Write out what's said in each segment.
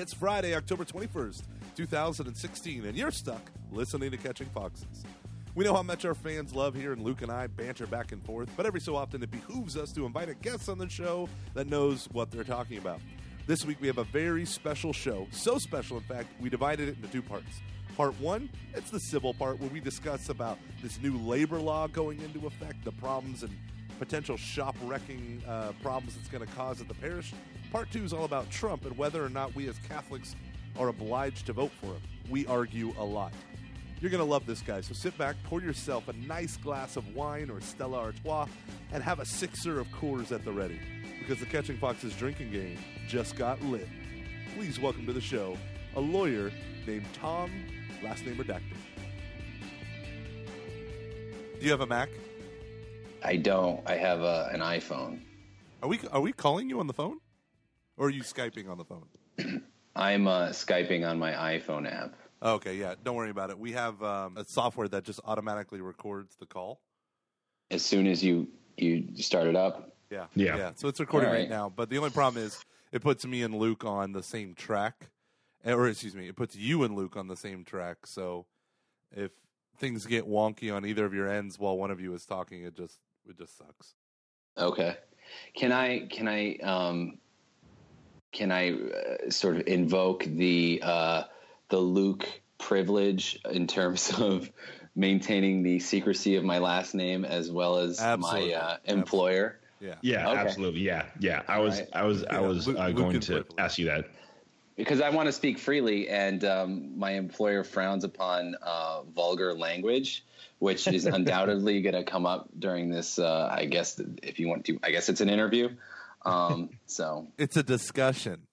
It's Friday, October 21st, 2016, and you're stuck listening to Catching Foxes. We know how much our fans love hearing Luke and I banter back and forth, but every so often it behooves us to invite a guest on the show that knows what they're talking about. This week we have a very special show. So special, in fact, we divided it into two parts. Part one, it's the civil part where we discuss about this new labor law going into effect, the problems and potential shop wrecking uh, problems it's going to cause at the parish. Part two is all about Trump and whether or not we as Catholics are obliged to vote for him. We argue a lot. You're going to love this guy, so sit back, pour yourself a nice glass of wine or Stella Artois, and have a sixer of Coors at the ready, because the Catching Foxes drinking game just got lit. Please welcome to the show a lawyer named Tom, last name redacted. Do you have a Mac? I don't. I have a, an iPhone. Are we are we calling you on the phone, or are you skyping on the phone? I'm uh, skyping on my iPhone app. Okay, yeah, don't worry about it. We have um, a software that just automatically records the call. As soon as you you start it up, Yeah, Yeah. yeah. So it's recording All right. right. now, but the only problem is it puts me and Luke on the same track, Eh, or excuse me, it puts you and Luke on the same track. So if things get wonky on either of your ends while one of you is talking, it just it just sucks. okay. Can I can I um, can I uh, sort of invoke the uh, the Luke privilege in terms of maintaining the secrecy of my last name as well as Absolutely. my uh, employer? Yeah, Yeah, Okay. absolutely. Yeah, yeah. I was, Right. I was, I was Luke- uh, Luke going can to privilege. ask you that. because I want to speak freely, and um, my employer frowns upon uh, vulgar language, which is undoubtedly going to come up during this. Uh, I guess if you want to, I guess it's an interview. Um, so it's a discussion.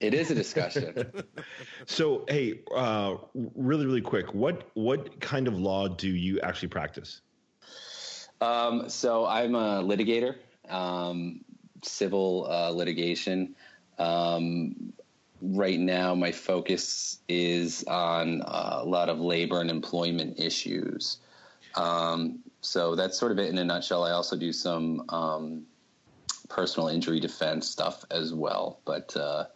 it is a discussion. So, hey, uh, really, really quick, what, what kind of law do you actually practice? um, so I'm a litigator, um, civil uh, litigation. Um, right now, my focus is on uh, a lot of labor and employment issues. Um, so that's sort of it in a nutshell. I also do some um, personal injury defense stuff as well. But uh,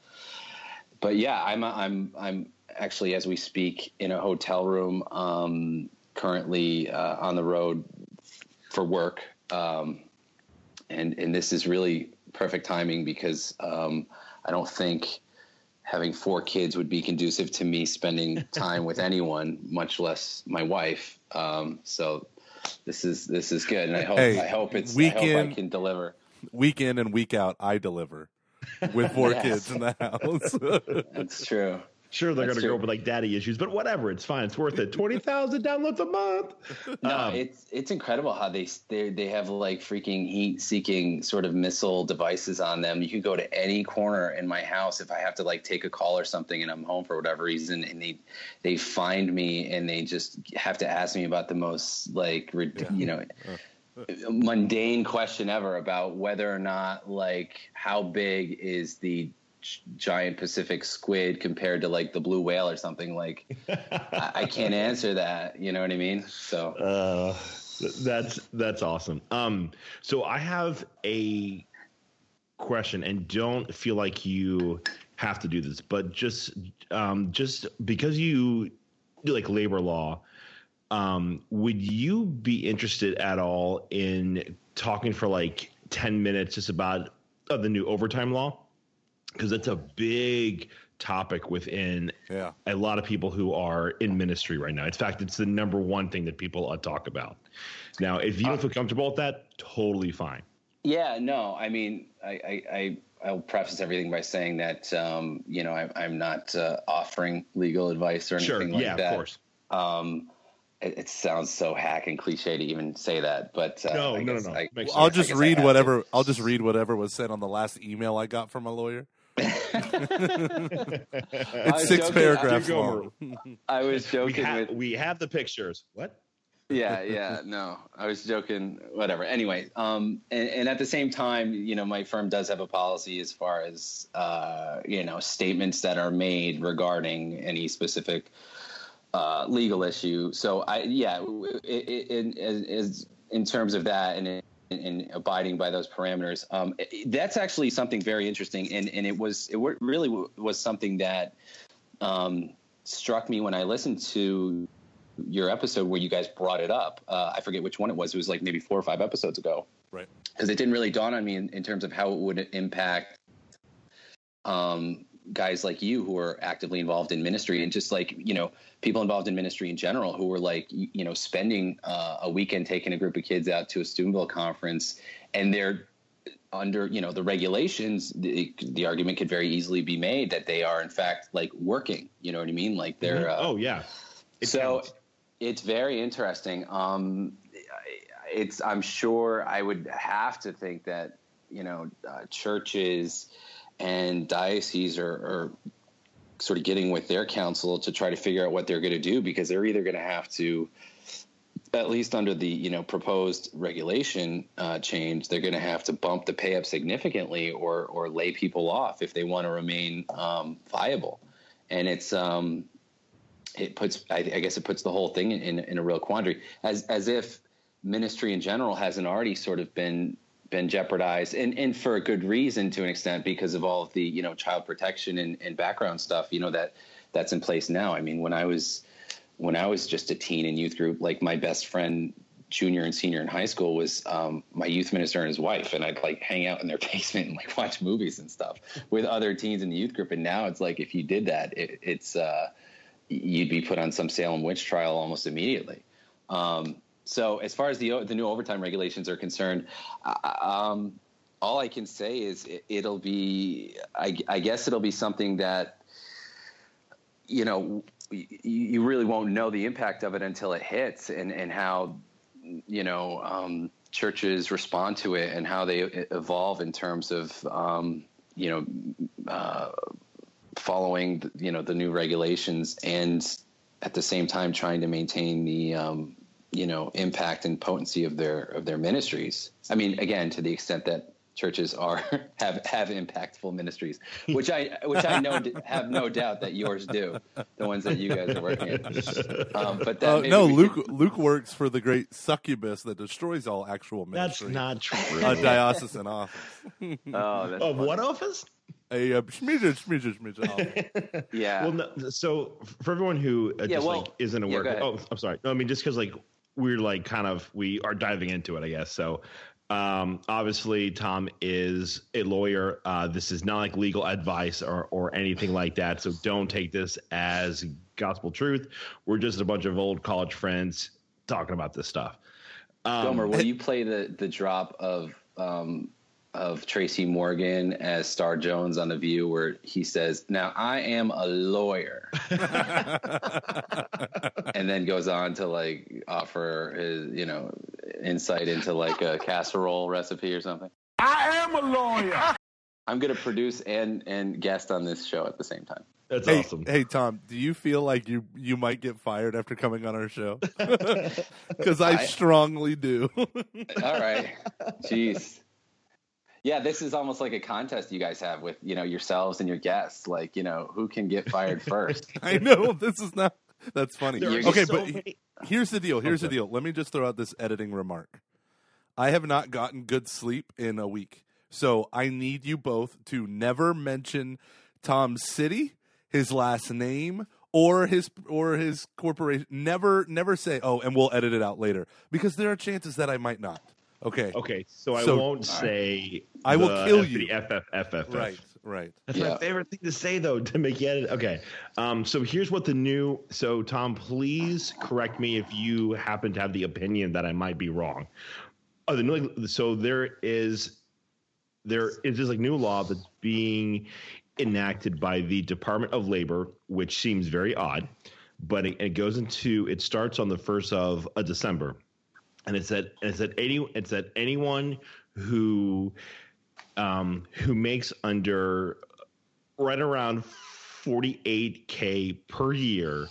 but yeah, I'm I'm I'm actually as we speak in a hotel room um, currently uh, on the road for work, um, and and this is really perfect timing because um, I don't think having four kids would be conducive to me spending time with anyone, much less my wife. Um, so this is this is good, and I hope Hey, I hope it's I weekend- hope I can deliver. Week in and week out, I deliver with four Yes. kids in the house. That's true. Sure, they're going to go true. over like daddy issues, but whatever, it's fine. It's worth it. Twenty thousand downloads a month. No, Um, it's it's incredible how they they they have like freaking heat seeking sort of missile devices on them. You could go to any corner in my house if I have to like take a call or something and I'm home for whatever reason, and they they find me and they just have to ask me about the most like rid- you know mundane question ever about whether or not like how big is the giant Pacific squid compared to like the blue whale or something like I, I can't answer that you know what I mean so Uh, that's that's awesome. Um, so I have a question, and don't feel like you have to do this, but just um, just because you do like labor law, um, would you be interested at all in talking for like ten minutes just about uh, the new overtime law? Because that's a big topic within yeah. a lot of people who are in ministry right now. In fact, it's the number one thing that people uh, talk about. Now, if you don't feel comfortable with that, totally fine. Yeah, no, I mean, I, I, I I'll preface everything by saying that um, you know I, I'm not uh, offering legal advice or anything Sure, like yeah, that. of course. Um, it, it sounds so hack and cliche to even say that, but uh, No, I no, no, guess no. I, Makes I'll I just I read whatever. to. I'll just read whatever was said on the last email I got from a lawyer. It's was six joking. paragraphs You go, long. I was We, joking ha- with we have the pictures. What? yeah, yeah, no, I was joking. Whatever. Anyway, um, and, and at the same time, you know, my firm does have a policy as far as uh, you know statements that are made regarding any specific uh, legal issue. So I, yeah, it, it, it, as, as in terms of that, and in, and abiding by those parameters. Um, that's actually something very interesting, and and it was it really was something that um, struck me when I listened to your episode where you guys brought it up. Uh, I forget which one it was. It was like maybe four or five episodes ago. Right. Because it didn't really dawn on me in, in, terms of how it would impact um, guys like you who are actively involved in ministry and just like you know people involved in ministry in general who were like you know spending uh, a weekend taking a group of kids out to a Steubenville conference and they're under you know the regulations the, the argument could very easily be made that they are in fact like working you know what i mean like they're mm-hmm. uh, oh yeah it so counts. it's very interesting um it's i'm sure i would have to think that you know uh, churches and dioceses are, are sort of getting with their counsel to try to figure out what they're going to do because they're either going to have to at least under the you know proposed regulation uh, change, they're going to have to bump the pay up significantly or or lay people off if they want to remain um, viable. And it's um, it puts I, I, guess it puts the whole thing in, in, in a real quandary as as if ministry in general hasn't already sort of been been jeopardized and, and for a good reason to an extent because of all of the you know child protection and, and background stuff you know that that's in place now. I mean when I was when I was just a teen in youth group, like my best friend junior and senior in high school was um, my youth minister and his wife, and I'd like hang out in their basement and like watch movies and stuff with other teens in the youth group. And now it's like if you did that, it, it's uh, you'd be put on some Salem witch trial almost immediately. Um, so as far as the the new overtime regulations are concerned, um, all I can say is it, will be I, I guess it'll be something that you know you really won't know the impact of it until it hits and, and how, you know, um, churches respond to it and how they evolve in terms of, um, you know, uh, following, you know, the new regulations and at the same time trying to maintain the, um, you know, impact and potency of their, of their ministries. I mean, again, to the extent that churches are have have impactful ministries, which I which I know have no doubt that yours do, the ones that you guys are working at. Um, but that uh, no, Luke could... Luke works for the great succubus that destroys all actual ministry. That's not true. A diocesan office. oh, that's of what office? A uh, schmidge, schmidge, schmidge yeah. Well, no, so for everyone who uh, yeah, just well, like isn't aware, yeah, oh, I'm sorry. No, I mean just because like we're like kind of we are diving into it, I guess. So um, obviously, Tom is a lawyer. Uh, this is not like legal advice or, or anything like that. So don't take this as gospel truth. We're just a bunch of old college friends talking about this stuff. Um, Gomer, will you play the, the drop of um, of Tracy Morgan as Star Jones on The View, where he says, "Now I am a lawyer," and then goes on to like offer his, you know, insight into like a casserole recipe or something. I am a lawyer. I'm going to produce and and guest on this show at the same time. That's hey, awesome. Hey Tom, do you feel like you you might get fired after coming on our show? Because I, I, strongly do. all right, jeez. Yeah, this is almost like a contest you guys have with you know yourselves and your guests. Like you know who can get fired first. I know this is not. That's funny. okay, so but many... here's the deal. Here's okay. the deal. Let me just throw out this editing remark. I have not gotten good sleep in a week, so I need you both to never mention Tom's city, his last name, or his or his corporation. Never, never say, "Oh," and we'll edit it out later because there are chances that I might not. Okay. Okay. So I won't say. I will kill you. The FFFFF. Right. Right. That's yeah. my favorite thing to say, though, to make it edit. Okay. Um, so here's what the new. So Tom, please correct me if you happen to have the opinion that I might be wrong. Oh, the new. So there is, there is this like new law that's being enacted by the Department of Labor, which seems very odd, but it, it goes into. It starts on the first of uh, December and it said it said any it said anyone who um, who makes under right around 48k per year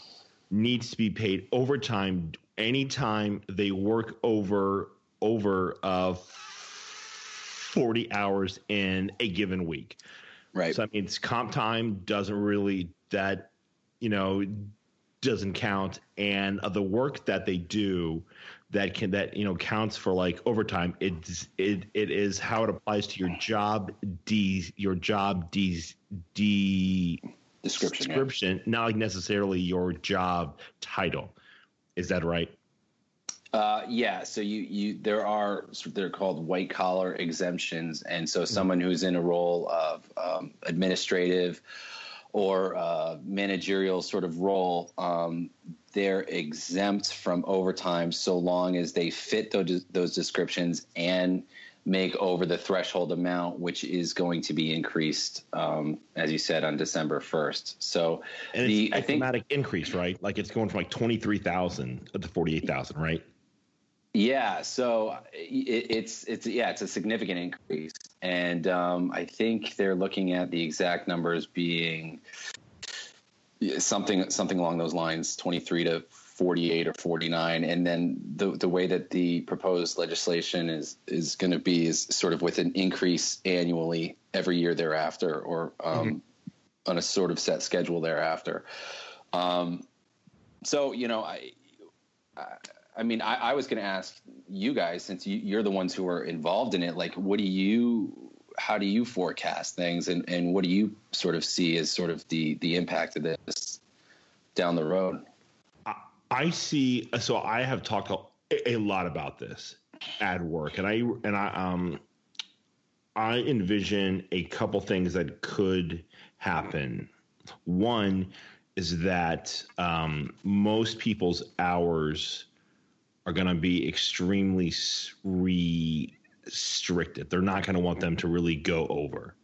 needs to be paid overtime anytime they work over over uh 40 hours in a given week. Right. So I mean, it's comp time doesn't really that you know doesn't count, and uh, the work that they do that can that you know counts for like overtime. It's it it is how it applies to your job d your job d d Description. yeah. description, not like necessarily your job title. Is that right? Uh, yeah. So you you there are they're called white collar exemptions, and so someone who's in a role of um, administrative or uh, managerial sort of role, um, they're exempt from overtime so long as they fit those those descriptions and make over the threshold amount, which is going to be increased, um, as you said, on December first. So And the I a think dramatic increase, right? Like it's going from like twenty three thousand to forty eight thousand, right? Yeah, so it, it's it's yeah, it's a significant increase, and um, I think they're looking at the exact numbers being something something along those lines, twenty three to forty eight or forty nine, and then the the way that the proposed legislation is is going to be is sort of with an increase annually every year thereafter, or um, on a sort of set schedule thereafter. Um, so you know, I. I I mean, I, I was going to ask you guys, since you, you're the ones who are involved in it, like, what do you, how do you forecast things, and, and what do you sort of see as sort of the the impact of this down the road? I see. So I have talked a, a lot about this at work, and I and I um I envision a couple things that could happen. One is that um, most people's hours are going to be extremely s- restricted. They're not going to want them to really go over.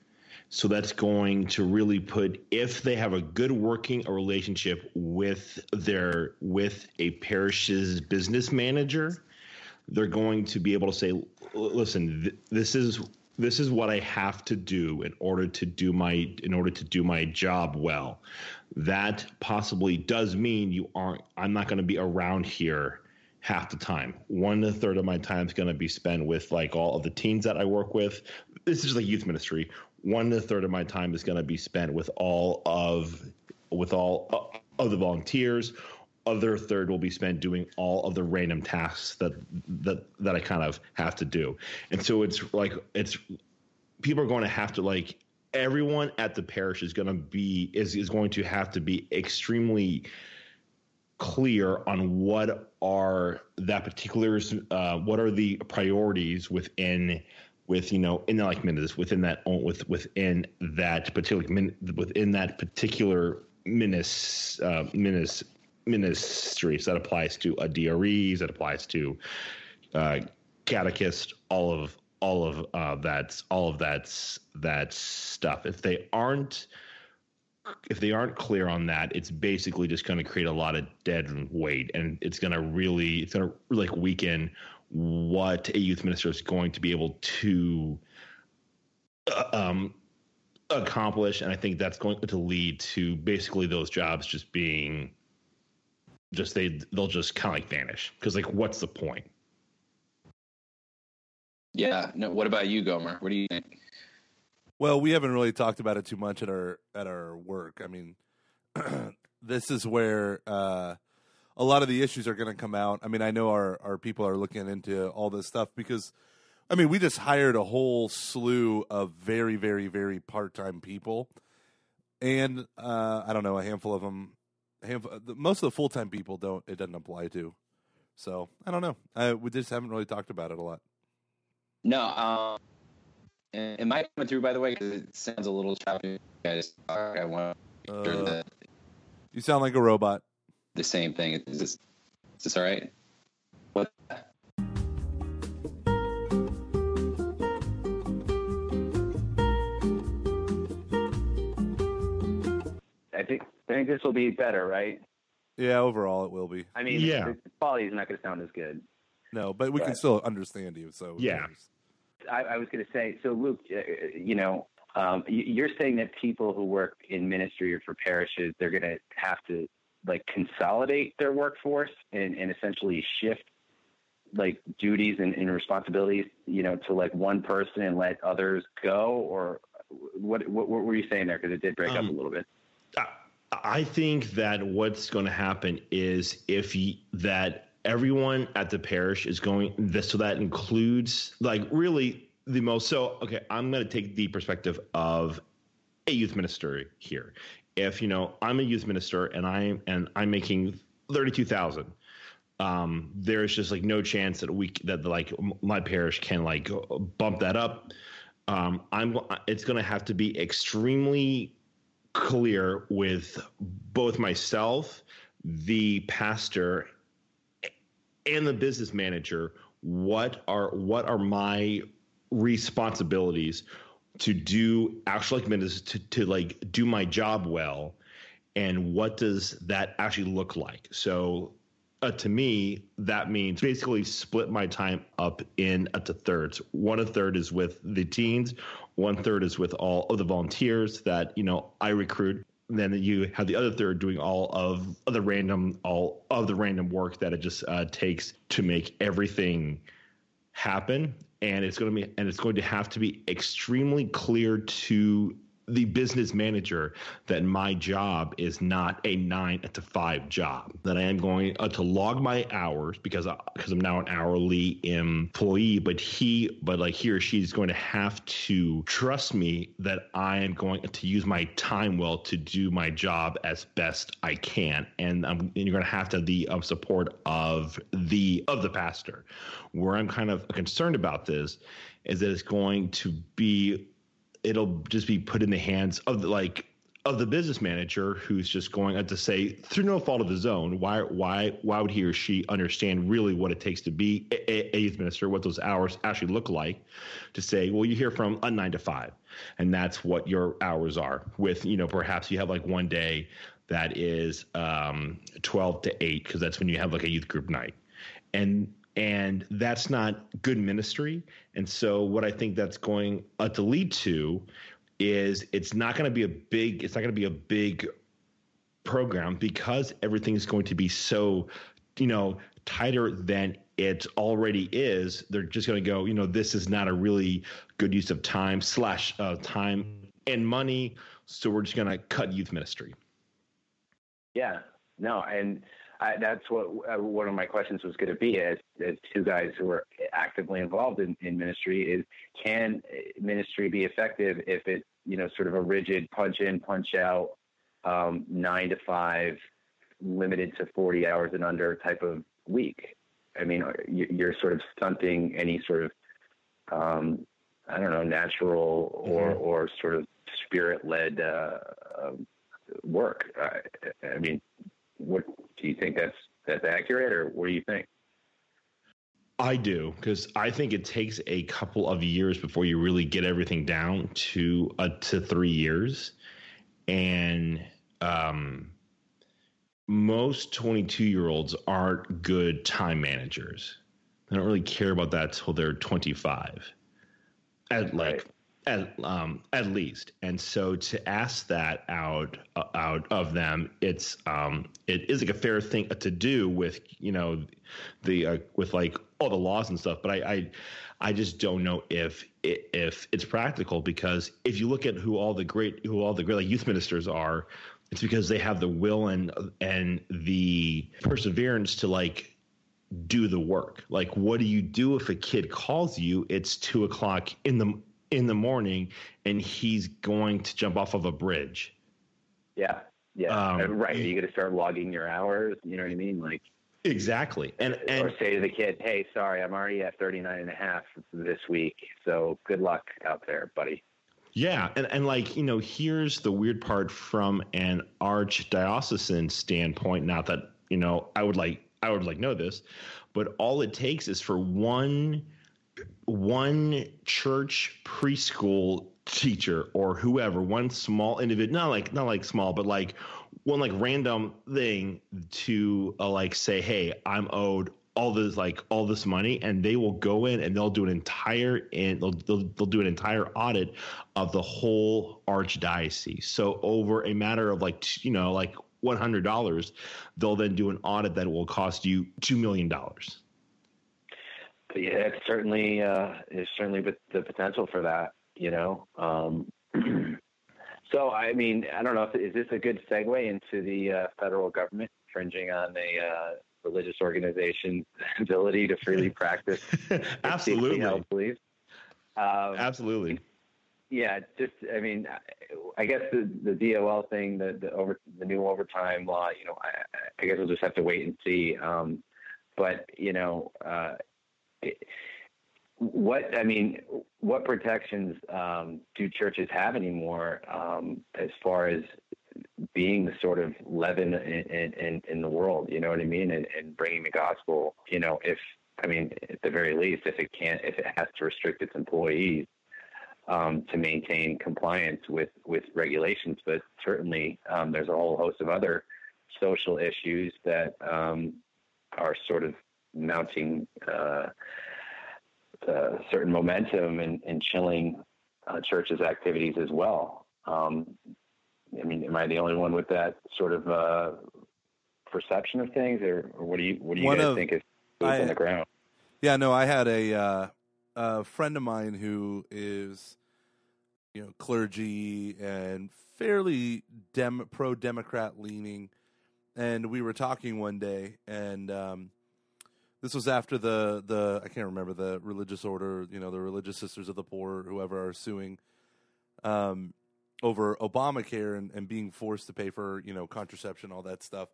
So that's going to really put if they have a good working relationship with their with a parish's business manager, they're going to be able to say, "Listen, th- this is this is what I have to do in order to do my in order to do my job well." That possibly does mean you aren't. I'm not going to be around here half the time. One third of my time is going to be spent with like all of the teens that I work with. This is like youth ministry. One third of my time is going to be spent with all of with all uh, of the volunteers. Other third will be spent doing all of the random tasks that that that I kind of have to do. And so it's like it's people are going to have to like everyone at the parish is going to be is is going to have to be extremely clear on what are that particular uh, what are the priorities within with you know in the like minutes within that with within that particular within that particular minis uh, minis ministries that applies to a DREs that applies to uh, catechist all of all of uh, that's all of that's that stuff. If they aren't if they aren't clear on that, it's basically just going to create a lot of dead weight, and it's going to really, it's going to like weaken what a youth minister is going to be able to uh, um, accomplish, and I think that's going to lead to basically those jobs just being just they they'll just kind of like vanish because like what's the point? Yeah. No. What about you, Gomer? What do you think? Well, we haven't really talked about it too much at our at our work. I mean, this is where uh, a lot of the issues are going to come out. I mean, I know our our people are looking into all this stuff because, I mean, we just hired a whole slew of very, very, very part time people, and uh, I don't know a handful of them. Handful, most of the full time people don't. It doesn't apply to. So I don't know. I, we just haven't really talked about it a lot. No. Um, am I coming through? By the way, because it sounds a little choppy. Guys, I want to make sure Uh, that you sound like a robot. the same thing. Is this, is this all right? What? I think I think this will be better, right? Yeah, overall it will be. I mean, Yeah. the, the quality is not going to sound as good. No, but we can still understand you. So Yeah. I, I was going to say, so Luke, uh, you know, um, you- you're saying that people who work in ministry or for parishes, they're going to have to like consolidate their workforce and, and essentially shift like duties and, and responsibilities, you know, to like one person and let others go, or what? What, what were you saying there? Because it did break up Um, a little bit. I- think that what's going to happen is if that everyone at the parish is going this so that includes like really the most so okay i'm going to take the perspective of a youth minister here. If you know i'm a youth minister and i'm and i'm making 32000 um there's just like no chance that we that like my parish can like bump that up. Um i'm it's going to have to be extremely clear with both myself the pastor and the business manager what are what are my responsibilities to do actually like to, to like do my job well? And what does that actually look like? So uh, to me that means basically split my time up in uh, to thirds. One a third is with the teens. One third is with all of the volunteers that you know i recruit then you have the other third doing all of, of the random all of the random work that it just uh, takes to make everything happen. And it's going to be and it's going to have to be extremely clear to the business manager that my job is not a nine to five job. That I am going uh, to log my hours because I, because I'm now an hourly employee. But he, but like he or she is going to have to trust me that I am going to use my time well to do my job as best I can. And, I'm, and you're going to have to the um, support of the of the pastor. Where I'm kind of concerned about this is that it's going to be it'll just be put in the hands of the, like of the business manager who's just going to say through no fault of his own why why why would he or she understand really what it takes to be a, a youth minister what those hours actually look like to say well you hear from a 9 to 5 and that's what your hours are with you know perhaps you have like one day that is um, 12 to 8 because that's when you have like a youth group night. And and that's not good ministry. And so, what I think that's going uh, to lead to is it's not going to be a big. It's not going to be a big program because everything is going to be so, you know, tighter than it already is. They're just going to go. You know, this is not a really good use of time slash uh, time and money. So we're just going to cut youth ministry. Yeah. No, and I, that's what uh, one of my questions was going to be as, as two guys who are actively involved in, in ministry is can ministry be effective if it's you know sort of a rigid punch in punch out um, nine to five limited to 40 hours and under type of week i mean you're sort of stunting any sort of um, i don't know natural or mm-hmm. or sort of spirit led uh, uh, work I, I mean what do you think that's that's accurate, or what do you think? I do because I think it takes a couple of years before you really get everything down to uh, to three years, and um, most twenty two year olds aren't good time managers. They don't really care about that till they're twenty five. At like right at um, at least. And so to ask that out uh, out of them, it's um, it is like a fair thing to do with you know the uh, with like all the laws and stuff. But I, I I just don't know if if it's practical because if you look at who all the great who all the great like youth ministers are, it's because they have the will and and the perseverance to like do the work. Like, what do you do if a kid calls you? It's two o'clock in the in the morning and he's going to jump off of a bridge. Yeah. Yeah. Um, right. Are you going to start logging your hours? You know what I mean? Like, exactly. And, and, or say to the kid, Hey, sorry, I'm already at 39 and a half this week. So good luck out there, buddy. Yeah, and, and like you know, here's the weird part from an archdiocesan standpoint. Not that you know, I would like I would like know this, but all it takes is for one one church preschool teacher or whoever, one small individual, not like not like small, but like one like random thing to uh, like say, hey, I'm owed all this like all this money, and they will go in and they'll do an entire and they'll, they'll they'll do an entire audit of the whole archdiocese. So over a matter of like you know like one hundred dollars, they'll then do an audit that will cost you two million dollars yeah, it's certainly uh, there's certainly the potential for that. You know, um, so I mean, I don't know if is this a good segue into the uh, federal government infringing on a uh, religious organization's ability to freely practice Absolutely. held beliefs. Um, Absolutely. yeah, just I mean, I guess the the DOL thing, the the over the new overtime law, you know, I, I guess we'll just have to wait and see. Um, but you know, uh, what I mean, what protections um, do churches have anymore um, as far as being the sort of leaven in, in, in the world? You know what I mean, and, and bringing the gospel. You know, if I mean, at the very least, if it can't, if it has to restrict its employees um, to maintain compliance with with regulations, but certainly um, there's a whole host of other social issues that um, are sort of mounting uh, uh, certain momentum and, and chilling uh, churches' activities as well. Um, I mean, am I the only one with that sort of uh, perception of things, or, or what do you what do you One guys of- think is I- on the ground? Yeah, no, I had a uh, a friend of mine who is, you know, clergy and fairly dem- pro Democrat leaning, and we were talking one day, and um, this was after the the I can't remember the religious order, you know, the religious sisters of the poor, whoever are suing, um, over Obamacare and, and being forced to pay for you know contraception, all that stuff.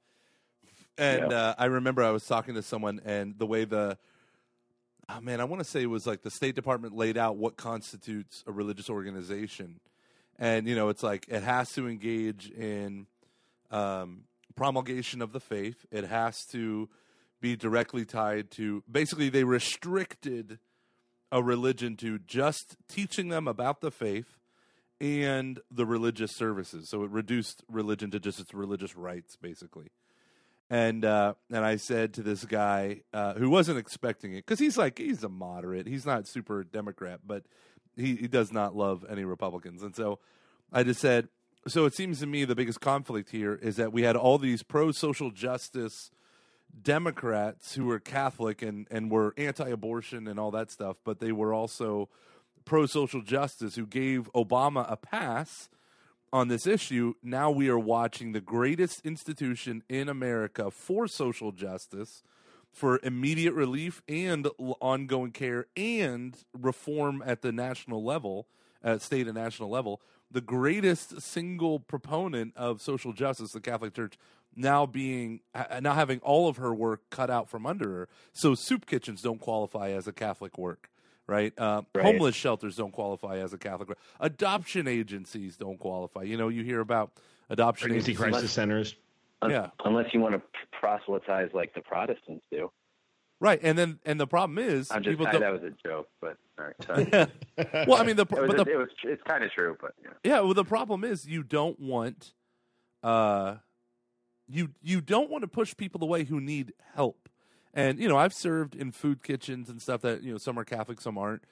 And Yeah. uh, I remember I was talking to someone, and the way the oh man, I want to say it was like the State Department laid out what constitutes a religious organization, and you know, it's like it has to engage in um, promulgation of the faith. It has to be directly tied to. Basically, they restricted a religion to just teaching them about the faith and the religious services. So it reduced religion to just its religious rites, basically and uh, and I said to this guy uh, who wasn't expecting it because he's like he's a moderate, he's not super Democrat, but he, he does not love any Republicans, and so I just said, so it seems to me the biggest conflict here is that we had all these pro social justice Democrats who were Catholic and and were anti-abortion and all that stuff, but they were also pro social justice who gave Obama a pass on this issue, now we are watching the greatest institution in America for social justice, for immediate relief and ongoing care and reform at the national level, at state and national level. The greatest single proponent of social justice, the Catholic Church, now being now having all of her work cut out from under her. So soup kitchens don't qualify as a Catholic work right? Uh, Right. Homeless shelters don't qualify as a Catholic. work. Adoption agencies don't qualify. You know, you hear about adoption Pregnancy agencies. crisis centers. Un- Yeah. Unless you want to proselytize like the Protestants do. Right, and then and the problem is I'm just people I, that was a joke, but all right. Sorry. well, I mean, the it was, but the it was it's kind of true, but yeah. Yeah, well, the problem is you don't want, uh, you you don't want to push people away who need help. And you know, I've served in food kitchens and stuff that you know some are Catholic, some aren't.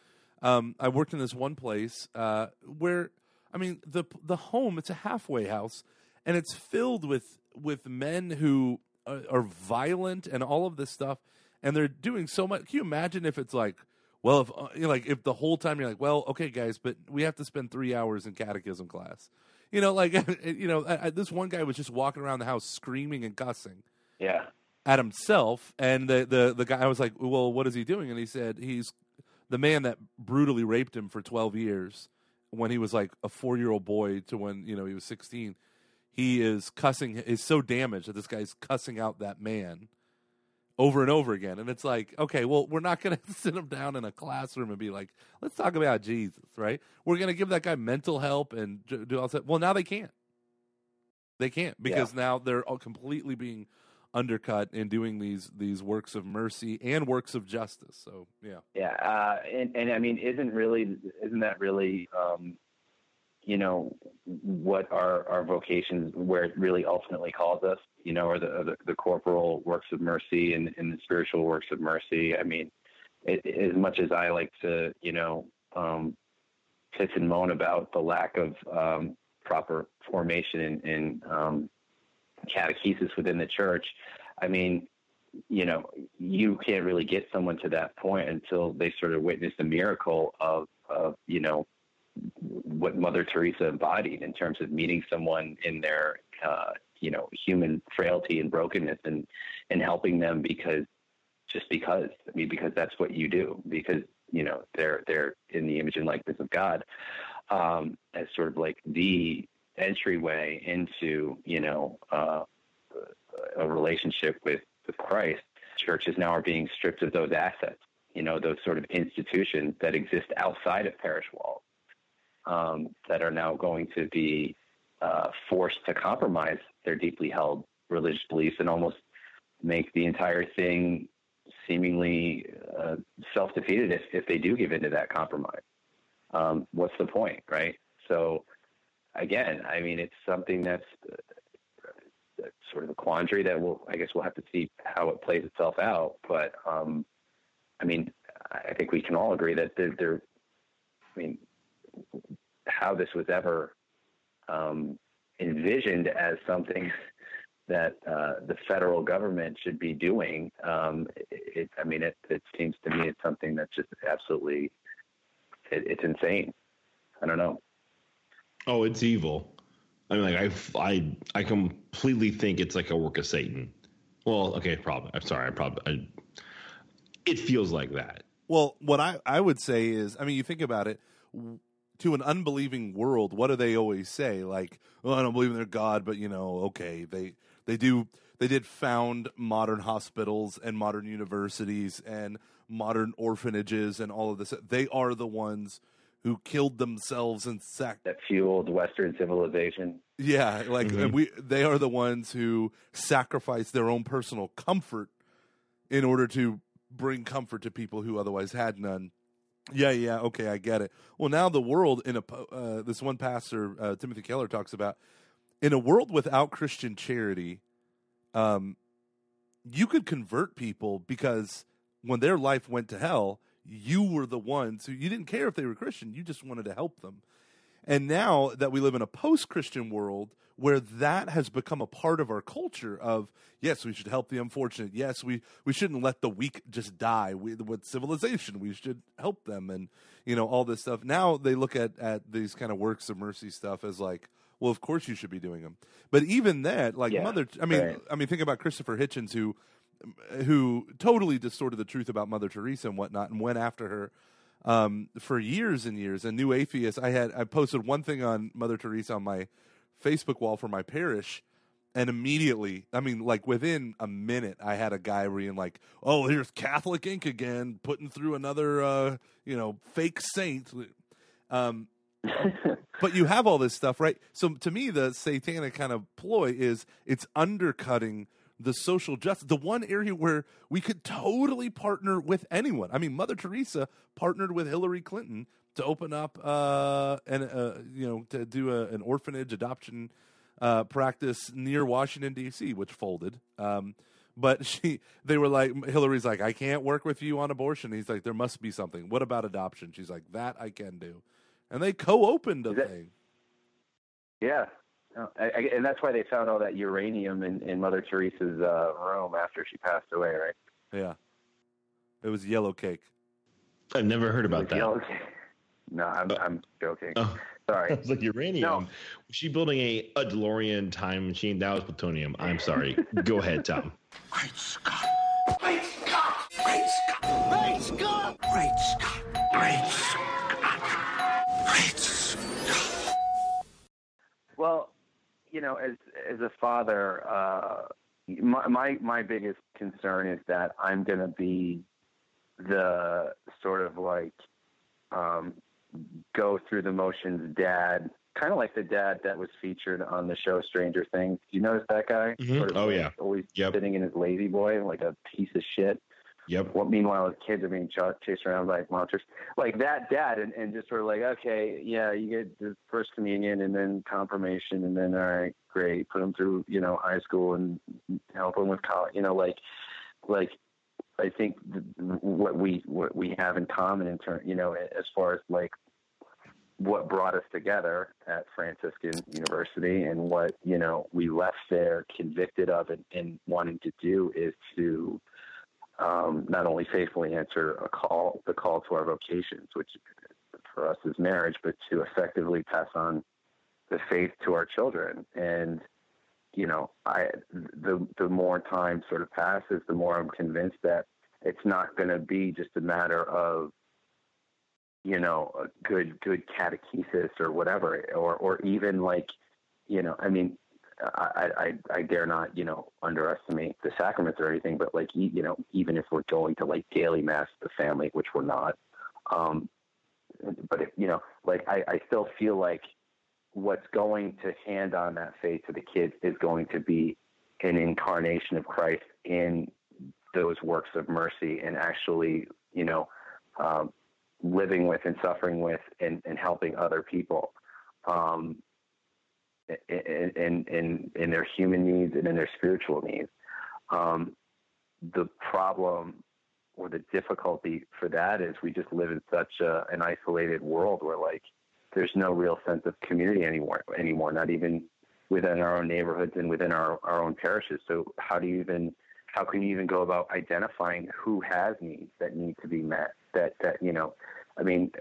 Um, I worked in this one place uh, where, I mean, the the home it's a halfway house, and it's filled with with men who are, are violent and all of this stuff, and they're doing so much. Can you imagine if it's like, well, if uh, like if the whole time you're like, well, okay, guys, but we have to spend three hours in catechism class. You know, like you know, I, I, this one guy was just walking around the house screaming and cussing Yeah. at himself, and the the the guy I was like, well, what is he doing? And he said he's the man that brutally raped him for twelve years when he was like a four year old boy to when you know he was sixteen. He is cussing is so damaged that this guy's cussing out that man over and over again. And it's like, okay, well, we're not going to sit him down in a classroom and be like, let's talk about Jesus, right? We're going to give that guy mental help and do all that. Well, now they can't. They can't because now they're all completely being undercut in doing these these works of mercy and works of justice. So yeah, Yeah, uh, and and I mean, isn't really isn't that really, um, you know, what our our vocations where it really ultimately calls us, you know, or the the, the corporal works of mercy and, and the spiritual works of mercy. I mean, it, as much as I like to, you know, um, piss and moan about the lack of um, proper formation in um, catechesis within the church, I mean, you know, you can't really get someone to that point until they sort of witness the miracle of, of you know, what Mother Teresa embodied in terms of meeting someone in their, uh, you know human frailty and brokenness and and helping them because just because I mean because that's what you do because you know they're they're in the image and likeness of God um, as sort of like the entryway into you know uh, a relationship with with Christ. Churches now are being stripped of those assets, you know, those sort of institutions that exist outside of parish walls um, that are now going to be uh, forced to compromise their deeply held religious beliefs and almost make the entire thing seemingly uh, self-defeated if, if they do give into that compromise. Um, what's the point, right? So, again, I mean, it's something that's uh, sort of a quandary that we'll, I guess, we'll have to see how it plays itself out. But, um, I mean, I think we can all agree that there I mean, how this was ever um, envisioned as something that uh, the federal government should be doing. Um, it, I mean, it, it, seems to me it's something that's just absolutely it, it's insane. I don't know. Oh, it's evil. I mean, like I, I, I completely think it's like a work of Satan. Well, okay, probably. I'm sorry. I probably. I, it feels like that. Well, what I I would say is, I mean, you think about it to an unbelieving world, what do they always say? Like, "Oh, I don't believe in their God," but you know, okay, they they do they did found modern hospitals and modern universities and modern orphanages and all of this. They are the ones who killed themselves and sac- that fueled Western civilization. Yeah, like mm-hmm. we they are the ones who sacrificed their own personal comfort in order to bring comfort to people who otherwise had none. Yeah, yeah, okay, I get it. Well, now the world in a uh, this one pastor uh, Timothy Keller talks about in a world without Christian charity, um, you could convert people because when their life went to hell, you were the ones who you didn't care if they were Christian, you just wanted to help them. And now that we live in a post Christian world where that has become a part of our culture of yes, we should help the unfortunate. Yes, we, we shouldn't let the weak just die. We, with civilization, we should help them and you know all this stuff. Now they look at at these kind of works of mercy stuff as like, well, of course you should be doing them. But even that, like yeah, mother, I mean, right. I mean, think about Christopher Hitchens who who totally distorted the truth about Mother Teresa and whatnot, and went after her um, for years and years. A new atheist. I had I posted one thing on Mother Teresa on my Facebook wall for my parish, and immediately, I mean, like within a minute, I had a guy reading like, "Oh, here's Catholic Ink again, putting through another, uh, you know, fake saint." Um, but you have all this stuff, right? So to me, the satanic kind of ploy is it's undercutting the social justice, the one area where we could totally partner with anyone. I mean, Mother Teresa partnered with Hillary Clinton to open up uh, and uh, you know to do a, an orphanage adoption uh, practice near Washington D.C., which folded. Um, but she, they were like, Hillary's like, I can't work with you on abortion. He's like, there must be something. What about adoption? She's like, that I can do, and they co-opened a that, thing. Yeah, Oh, I, I, and that's why they found all that uranium in, in Mother Teresa's uh, room after she passed away, right? Yeah, it was yellow cake. I've never heard about that. Yellow cake. No, I'm, uh, I'm joking. Uh, Sorry. It's like uranium. No. Was she building a, a DeLorean time machine? That was plutonium. I'm sorry. Go ahead, Tom. Great Scott! Great Scott! Great Scott! Great Scott! Great Scott! Great Scott! Great Scott! Well, you know, as as a father, uh, my, my my biggest concern is that I'm going to be the sort of like um, go through the motions dad, kind of like the dad that was featured on the show Stranger Things. Do you notice that guy? Mm-hmm. Sort of oh like yeah, always yep. sitting in his lazy boy like a piece of shit. Yep. What meanwhile his kids are being ch- chased around by monsters, like that dad, and, and just sort of like, okay, yeah, you get the first communion and then confirmation, and then all right, great, put them through, you know, high school and help them with college, you know, like, like I think what we what we have in common in turn, you know, as far as like what brought us together at Franciscan University and what you know we left there convicted of and, and wanting to do is to um, not only faithfully answer a call, the call to our vocations, which for us is marriage, but to effectively pass on the faith to our children. And you know, I the the more time sort of passes, the more I'm convinced that it's not going to be just a matter of you know a good good catechesis or whatever, or or even like you know, I mean, I, I, I dare not, you know, underestimate the sacraments or anything, but like, you know, even if we're going to like daily mass, the family, which we're not, um, but you know, like I, I still feel like what's going to hand on that faith to the kids is going to be an incarnation of Christ in those works of mercy and actually, you know, um, living with and suffering with and, and helping other people. Um, in, in, in, their human needs and in their spiritual needs. Um, the problem or the difficulty for that is we just live in such a, an isolated world where like there's no real sense of community anymore anymore not even within our own neighborhoods and within our, our own parishes. So how do you even how can you even go about identifying who has needs that need to be met? That that you know i mean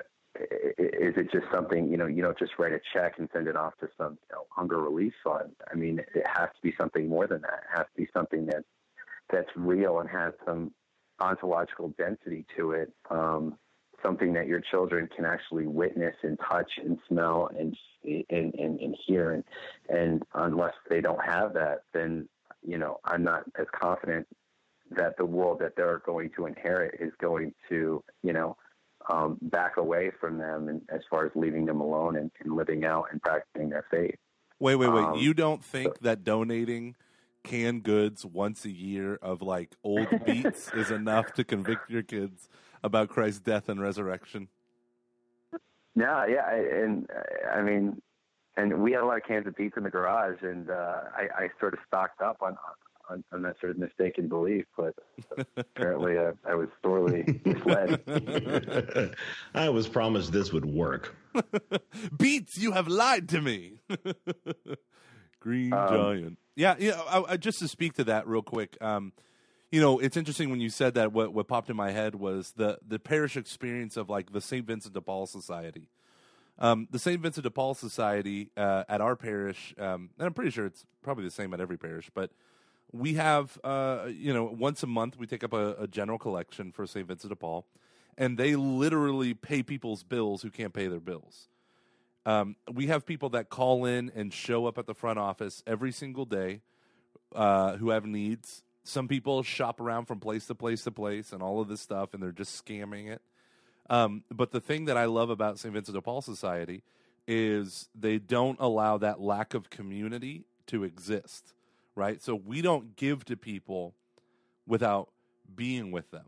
is it just something you know you don't just write a check and send it off to some you know, hunger relief fund? I mean it has to be something more than that. It has to be something that that's real and has some ontological density to it. Um, something that your children can actually witness and touch and smell and and, and, and hear and and unless they don't have that then you know i'm not as confident that the world that they're going to inherit is going to you know um, back away from them and as far as leaving them alone and, and living out and practicing their faith. Wait, wait, wait. Um, you don't think so, that donating canned goods once a year of like old beets is enough to convict your kids about Christ's death and resurrection? Yeah, yeah, and I mean, and we had a lot of cans of beets in the garage, and uh, I, I sort of stocked up on on, on that sort of mistaken belief, but apparently I, I was sorely misled. I was promised this would work. Beets, you have lied to me. Green um, giant. Yeah, yeah. I, I, just to speak to that real quick. Um, you know, it's interesting when you said that. What what popped in my head was the the parish experience of like the Saint Vincent de Paul Society. Um, the St. Vincent de Paul Society uh, at our parish, um, and I'm pretty sure it's probably the same at every parish, but we have uh, you know once a month we take up a, a general collection for St. Vincent de Paul, and they literally pay people's bills who can't pay their bills. Um, we have people that call in and show up at the front office every single day uh, who have needs. Some people shop around from place to place to place and all of this stuff, and they're just scamming it. Um, but the thing that I love about St. Vincent de Paul Society is they don't allow that lack of community to exist right? So we don't give to people without being with them.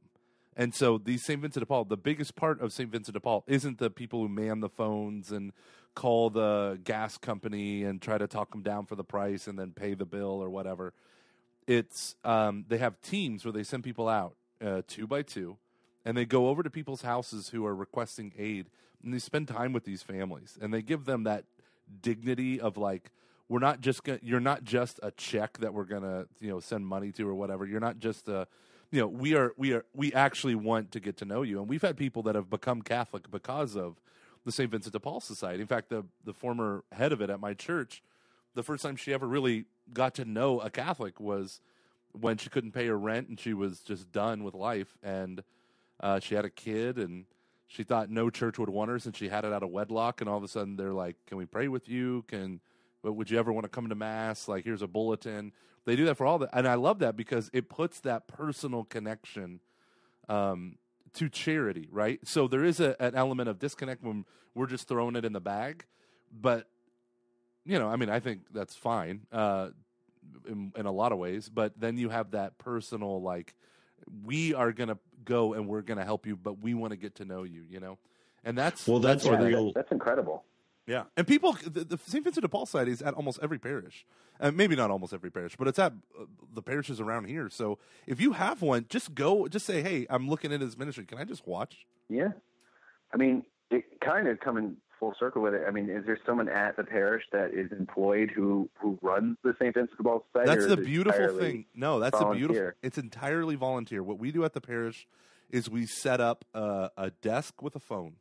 And so these St. Vincent de Paul, the biggest part of St. Vincent de Paul isn't the people who man the phones and call the gas company and try to talk them down for the price and then pay the bill or whatever. It's um, they have teams where they send people out uh, two by two, and they go over to people's houses who are requesting aid, and they spend time with these families, and they give them that dignity of like, we're not just gonna, you're not just a check that we're gonna you know send money to or whatever. You're not just a you know we are we are we actually want to get to know you, and we've had people that have become Catholic because of the St. Vincent de Paul Society. In fact, the the former head of it at my church, the first time she ever really got to know a Catholic was when she couldn't pay her rent and she was just done with life, and uh, she had a kid and she thought no church would want her since she had it out of wedlock, and all of a sudden they're like, "Can we pray with you? Can but would you ever want to come to mass? Like, here's a bulletin. They do that for all that, and I love that because it puts that personal connection um, to charity, right? So there is a, an element of disconnect when we're just throwing it in the bag, but you know, I mean, I think that's fine uh, in, in a lot of ways. But then you have that personal, like, we are gonna go and we're gonna help you, but we want to get to know you, you know, and that's well, that's, that's real. That's incredible. Yeah, and people, the, the St. Vincent de Paul Society is at almost every parish, and maybe not almost every parish, but it's at uh, the parishes around here. So if you have one, just go, just say, "Hey, I'm looking at his ministry. Can I just watch?" Yeah, I mean, it kind of coming full circle with it. I mean, is there someone at the parish that is employed who who runs the St. Vincent de Paul Society? That's the beautiful thing. No, that's volunteer? the beautiful. It's entirely volunteer. What we do at the parish is we set up a, a desk with a phone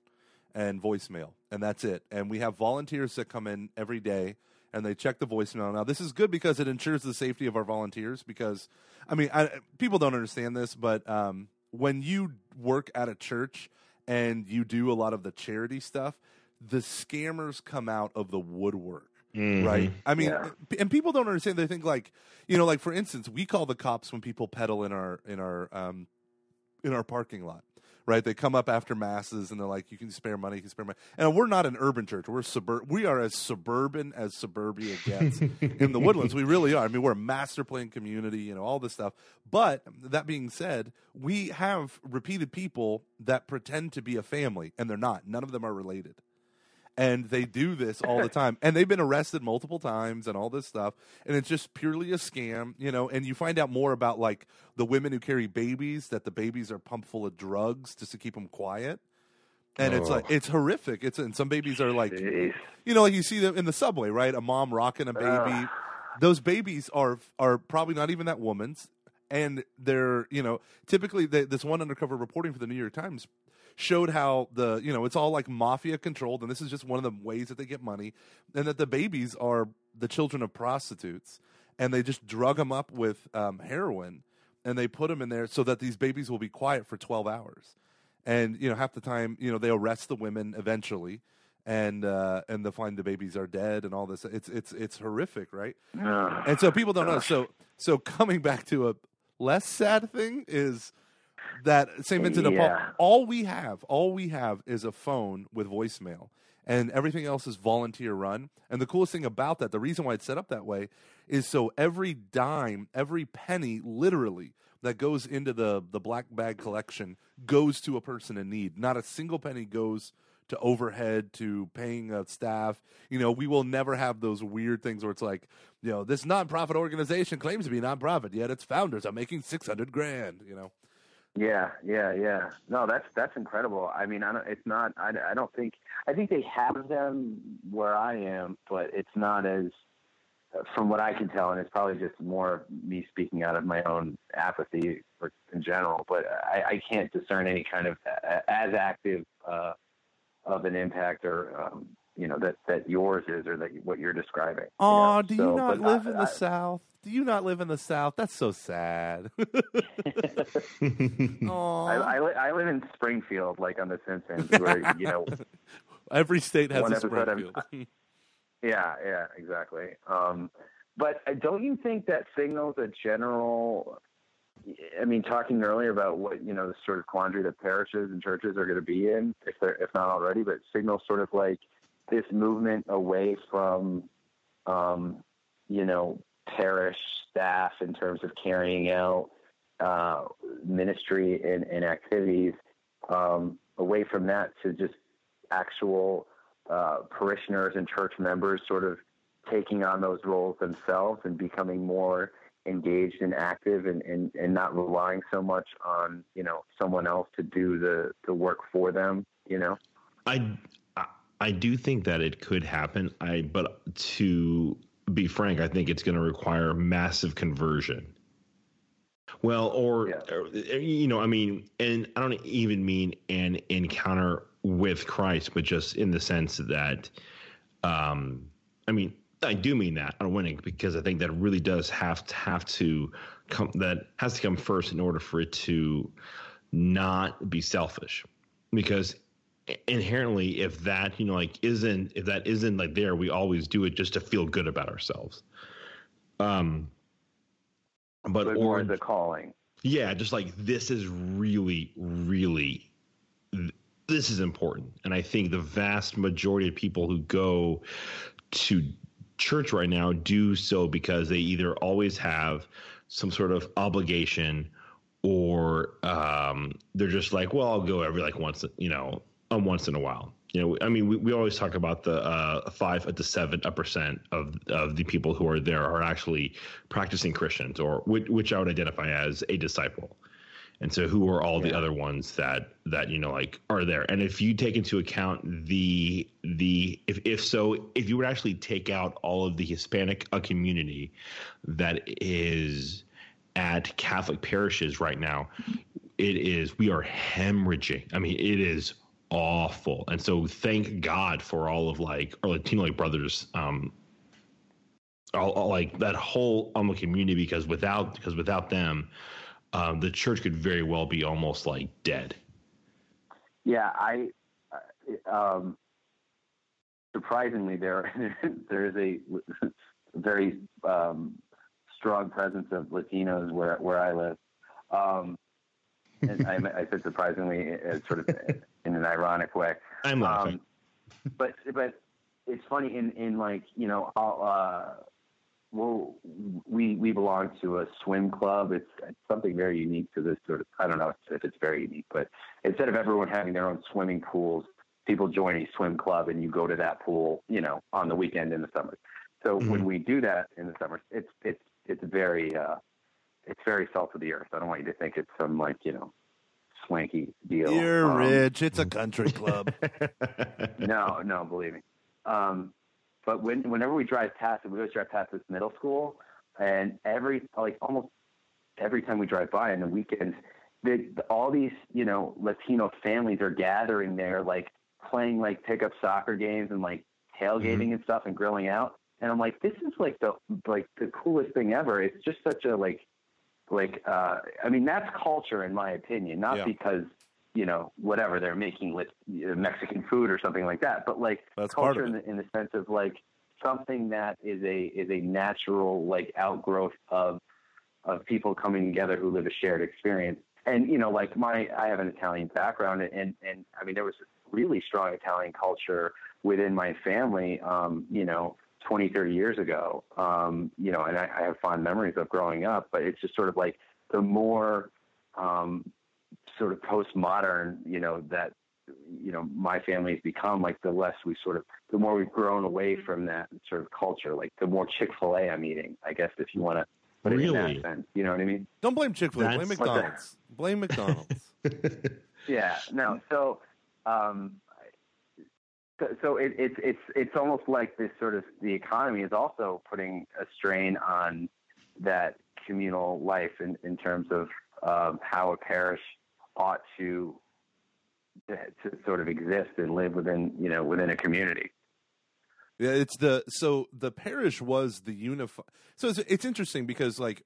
and voicemail, and that's it. And we have volunteers that come in every day and they check the voicemail. Now, this is good because it ensures the safety of our volunteers. Because, I mean, I, people don't understand this, but um, when you work at a church and you do a lot of the charity stuff, the scammers come out of the woodwork. Right. I mean, Yeah. and people don't understand. They think like, you know, like for instance, we call the cops when people peddle in our in our um, in our parking lot. Right, they come up after masses and they're like, "You can spare money, you can spare money." And we're not an urban church; we're suburb. We are as suburban as suburbia gets in the woodlands. We really are. I mean, we're a master plan community, you know, all this stuff. But that being said, we have repeated people that pretend to be a family, and they're not. None of them are related and they do this all the time. And they've been arrested multiple times and all this stuff. And it's just purely a scam you know? And you find out more about like the women who carry babies that the babies are pumped full of drugs just to keep them quiet. And it's like it's horrific. It's and some babies are like Jeez. you know like you see them in the subway right? A mom rocking a baby. Those babies are are probably not even that woman's. And they're you know typically they, this one undercover reporting for the new york times showed how the you know it's all like mafia controlled and this is just one of the ways that they get money and that the babies are the children of prostitutes and they just drug them up with um, heroin and they put them in there so that these babies will be quiet for 12 hours. And you know half the time you know they arrest the women eventually and uh and they'll find the babies are dead and all this. It's it's it's horrific right? Ugh. and so people don't know. So so coming back to a less sad thing is that St. Vincent de Paul, all we have, all we have is a phone with voicemail, and everything else is volunteer run. And the coolest thing about that, the reason why it's set up that way, is so every dime, every penny, literally that goes into the the black bag collection goes to a person in need. Not a single penny goes to overhead to paying a staff. You know, we will never have those weird things where it's like, you know, this nonprofit organization claims to be nonprofit, yet its founders are making six hundred grand. You know. Yeah, yeah, yeah. No, that's that's incredible. I mean, I don't, it's not. I, I don't think. I think they have them where I am, but it's not as, from what I can tell, and it's probably just more me speaking out of my own apathy or in general. But I, I can't discern any kind of as active uh, of an impact or um, you know that that yours is or that what you're describing. you Oh, know? do you So, not live I- in the I- South? Do you not live in the South? That's so sad. Aw. I, I, I live in Springfield, like on The Simpsons, where you know Every state has a I'm- Springfield. Yeah, yeah, exactly. Um, but uh, don't you think that signals a general? I mean, talking earlier about what you know, the sort of quandary that parishes and churches are going to be in, if they're if not already, but signals sort of like this movement away from, um, you know, parish staff in terms of carrying out uh, ministry and, and activities, um, away from that to just actual uh, parishioners and church members sort of taking on those roles themselves and becoming more engaged and active and, and, and not relying so much on, you know, someone else to do the, the work for them, you know? I, I do think that it could happen. I but to be frank, I think it's going to require massive conversion. Well, or, Yeah. or, you know, I mean, and I don't even mean an encounter with Christ, but just in the sense that, um, I mean, I do mean that on winning because I think that really does have to have to come that has to come first in order for it to not be selfish because inherently if that you know like isn't if that isn't like there we always do it just to feel good about ourselves um but But or the calling. yeah just like this is really really this is important and i think the vast majority of people who go to church right now do so because they either always have some sort of obligation or um, they're just like well i'll go every like once you know um, once in a while. You know i mean we, we always talk about the uh, five to seven percent of of the people who are there are actually practicing christians or which, which i would identify as a disciple. And so who are all the other ones that that you know like are there? And if you take into account the the if if so if you would actually take out all of the hispanic uh, community that is at catholic parishes right now it is we are hemorrhaging. I mean it is awful and so thank god for all of like our latino like brothers um all, all, like that whole um community because without because without them, um, the church could very well be almost like dead. Yeah, I um, surprisingly there there is a very um, strong presence of Latinos where where I live. Um, and I, I, said surprisingly, sort of in an ironic way. I'm laughing. Um, but but it's funny in in like you know I'll, uh, well we we belong to a swim club. It's, it's something very unique to this sort of. I don't know if it's very unique, but instead of everyone having their own swimming pools, people join a swim club and you go to that pool, you know, on the weekend in the summer. So mm-hmm. when we do that in the summer, it's it's it's very uh, it's very salt of the earth. I don't want you to think it's some like you know swanky deal. You're um, rich. It's a country club. no, no, believe me. Um, but when, whenever we drive past it, we always drive past this middle school, and every like almost every time we drive by on the weekends, the, all these you know Latino families are gathering there, like playing like pickup soccer games and like tailgating mm-hmm. and stuff and grilling out. And I'm like, this is like the like the coolest thing ever. It's just such a like like uh, I mean that's culture in my opinion, not yeah. because you know whatever they're making with Mexican food or something like that, but like that's culture in the, in the sense of like something that is a is a natural like outgrowth of of people coming together who live a shared experience. And you know, like my I have an Italian background, and and I mean there was really strong Italian culture within my family. Um, you know, 20, 30 years ago. Um, you know, and I, I, have fond memories of growing up, but it's just sort of like the more um, sort of postmodern, you know, that you know my family has become, like the less we sort of, the more we've grown away from that sort of culture, like the more Chick Fil A I'm eating, I guess, if you want to. Put really? it in that sense, you know what I mean? Don't blame Chick Fil A. Blame McDonald's. blame McDonald's. yeah. No. So, um, so it, it's it's it's almost like this sort of the economy is also putting a strain on that communal life in, in terms of um, how a parish ought to to sort of exist and live within you know within a community. Yeah, it's the so the parish was the unify. So it's it's interesting because like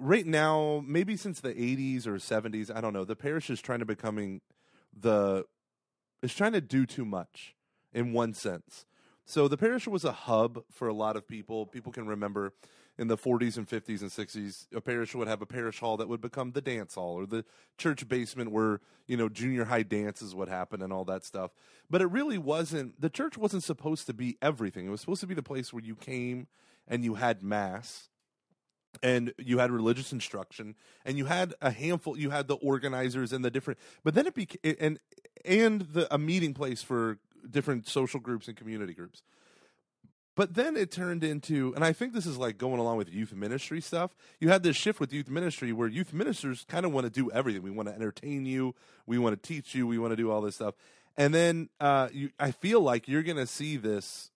right now, maybe since the '80s or '70s, I don't know. The parish is trying to becoming the is trying to do too much in one sense. So the parish was a hub for a lot of people. People can remember in the 40s and 50s and 60s, a parish would have a parish hall that would become the dance hall or the church basement where, you know, junior high dances would happen and all that stuff. But it really wasn't, the church wasn't supposed to be everything. It was supposed to be the place where you came and you had mass and you had religious instruction and you had a handful you had the organizers and the different but then it became and and the a meeting place for different social groups and community groups. But then it turned into and i think this is like going along with youth ministry stuff. You had this shift with youth ministry where youth ministers kind of want to do everything. We want to entertain you we want to teach you we want to do all this stuff. And then uh, you, i feel like you're going to see this